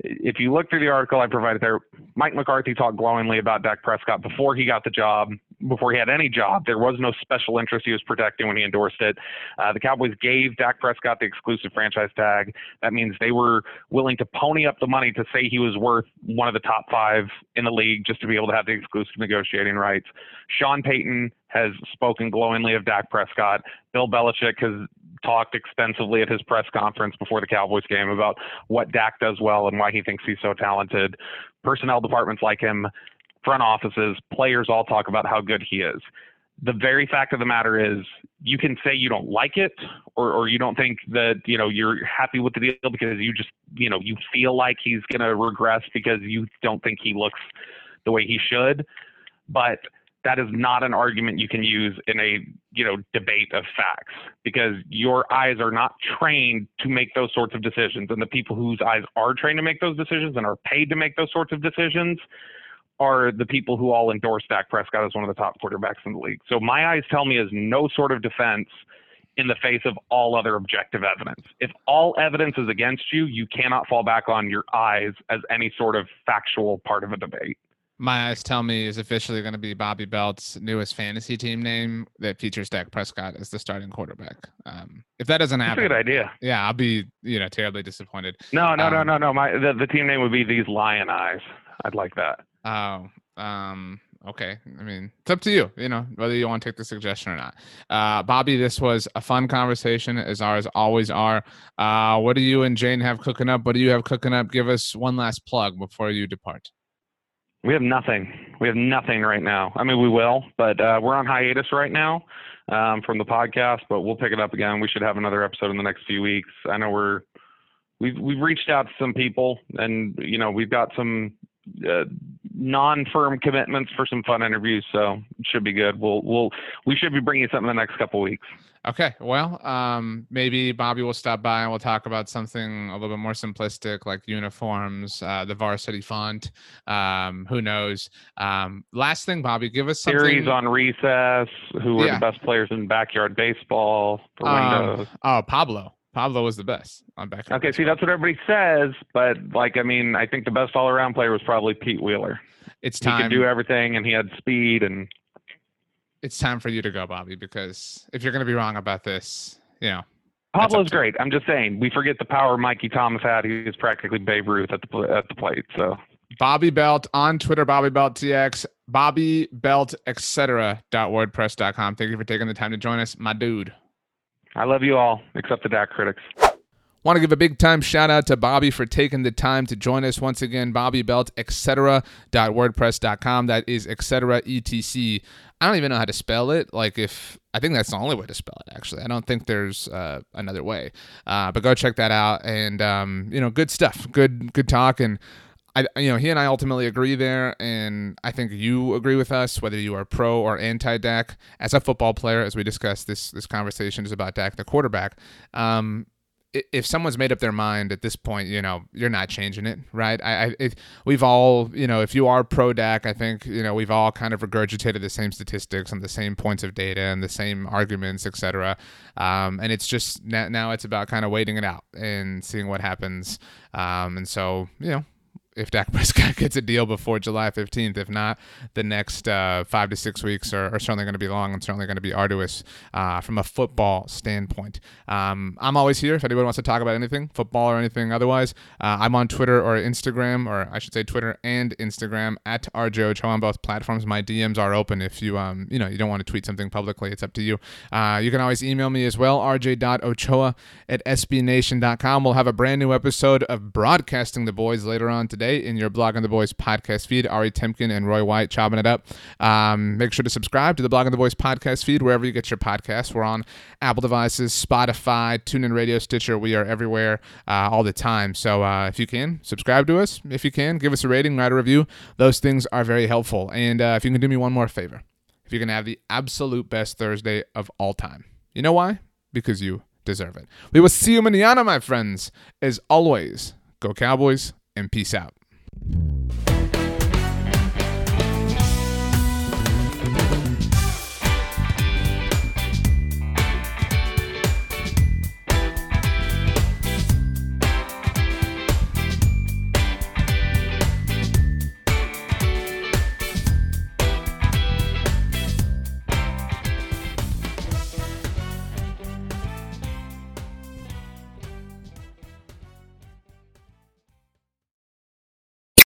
If you look through the article I provided there, Mike McCarthy talked glowingly about Dak Prescott before he got the job, before he had any job. There was no special interest he was protecting when he endorsed it. Uh, the Cowboys gave Dak Prescott the exclusive franchise tag. That means they were willing to pony up the money to say he was worth one of the top five in the league just to be able to have the exclusive negotiating rights. Sean Payton has spoken glowingly of Dak Prescott. Bill Belichick has talked extensively at his press conference before the Cowboys game about what Dak does well and why he thinks he's so talented. Personnel departments like him, front offices, players all talk about how good he is. The very fact of the matter is, you can say you don't like it, or, or you don't think that you know you're happy with the deal because you just you know you feel like he's going to regress because you don't think he looks the way he should. But that is not an argument you can use in a you know debate of facts because your eyes are not trained to make those sorts of decisions and the people whose eyes are trained to make those decisions and are paid to make those sorts of decisions are the people who all endorse Dak Prescott as one of the top quarterbacks in the league. So my eyes tell me is no sort of defense in the face of all other objective evidence. If all evidence is against you, you cannot fall back on your eyes as any sort of factual part of a debate. my eyes tell me is officially going to be Bobby Belt's newest fantasy team name that features Dak Prescott as the starting quarterback. Um, if that doesn't happen, That's a good idea. yeah, I'll be you know terribly disappointed. No, no, no, Um, no, no. My the, the team name would be these Lion Eyes. I'd like that. Oh, um, okay. I mean, it's up to you, you know, whether you want to take the suggestion or not. Uh, Bobby, this was a fun conversation, as ours always are. Uh, what do you and Jane have cooking up? What do you have cooking up? Give us one last plug before you depart. We have nothing. We have nothing right now. I mean, we will, but uh, we're on hiatus right now um, from the podcast. But we'll pick it up again. We should have another episode in the next few weeks. I know we're we've we've reached out to some people, and you know we've got some uh, non-firm commitments for some fun interviews. So it should be good. We'll we'll we should be bringing something in the next couple weeks. Okay, well, um, maybe Bobby will stop by and we'll talk about something a little bit more simplistic, like uniforms, uh, the varsity font. Um, who knows? Um, last thing, Bobby, give us something. Series on recess. Who are Yeah. the best players in backyard baseball for Um, windows? Oh, Pablo. Pablo was the best on back. Okay, see, that's what everybody says, but like, I mean, I think the best all-around player was probably Pete Wheeler. it's time. He could do everything, and he had speed, and it's time for you to go, Bobby, because if you're going to be wrong about this, you know, Pablo's great. I'm just saying, we forget the power Mikey Thomas had. He was practically Babe Ruth at the at the plate. So Bobby Belt on Twitter, Bobby Belt TX, Bobby Belt, etc. Thank you for taking the time to join us, my dude. I love you all, except the Dak critics. Want to give a big time shout out to Bobby for taking the time to join us once again. Bobby Belt, etc. WordPress.com. That is etc. etc. I don't even know how to spell it. Like if I think that's the only way to spell it. Actually, I don't think there's uh, another way. Uh, but go check that out. And um, you know, good stuff. Good good talk. And I, you know, he and I ultimately agree there, and I think you agree with us, whether you are pro or anti Dak. As a football player, as we discussed, this this conversation is about Dak, the quarterback. Um, if someone's made up their mind at this point, you know, you're not changing it, right? I, I we've all, you know, if you are pro Dak, I think, you know, we've all kind of regurgitated the same statistics and the same points of data and the same arguments, etc. Um, and it's just now, now it's about kind of waiting it out and seeing what happens. Um, and so, you know, if Dak [laughs] Prescott gets a deal before July 15th. If not, the next uh, five to six weeks are, are certainly going to be long and certainly going to be arduous uh, from a football standpoint. Um, I'm always here if anyone wants to talk about anything, football or anything otherwise. Uh, I'm on Twitter or Instagram, or I should say Twitter and Instagram at RJOcho on both platforms. My DMs are open if you um you know you don't want to tweet something publicly. It's up to you. Uh, you can always email me as well, rj.ochoa at sbnation.com. We'll have a brand new episode of Broadcasting the Boys later on today in your Blogging the Boys podcast feed. Ari Temkin and Roy White chopping it up. Um, make sure to subscribe to the Blogging the Boys podcast feed wherever you get your podcasts. We're on Apple devices, Spotify, TuneIn Radio, Stitcher. We are everywhere uh, all the time. So uh, if you can, subscribe to us. If you can, give us a rating, write a review. Those things are very helpful. And uh, if you can do me one more favor, if you can have the absolute best Thursday of all time. You know why? Because you deserve it. We will see you manana, my friends. As always, go Cowboys and peace out.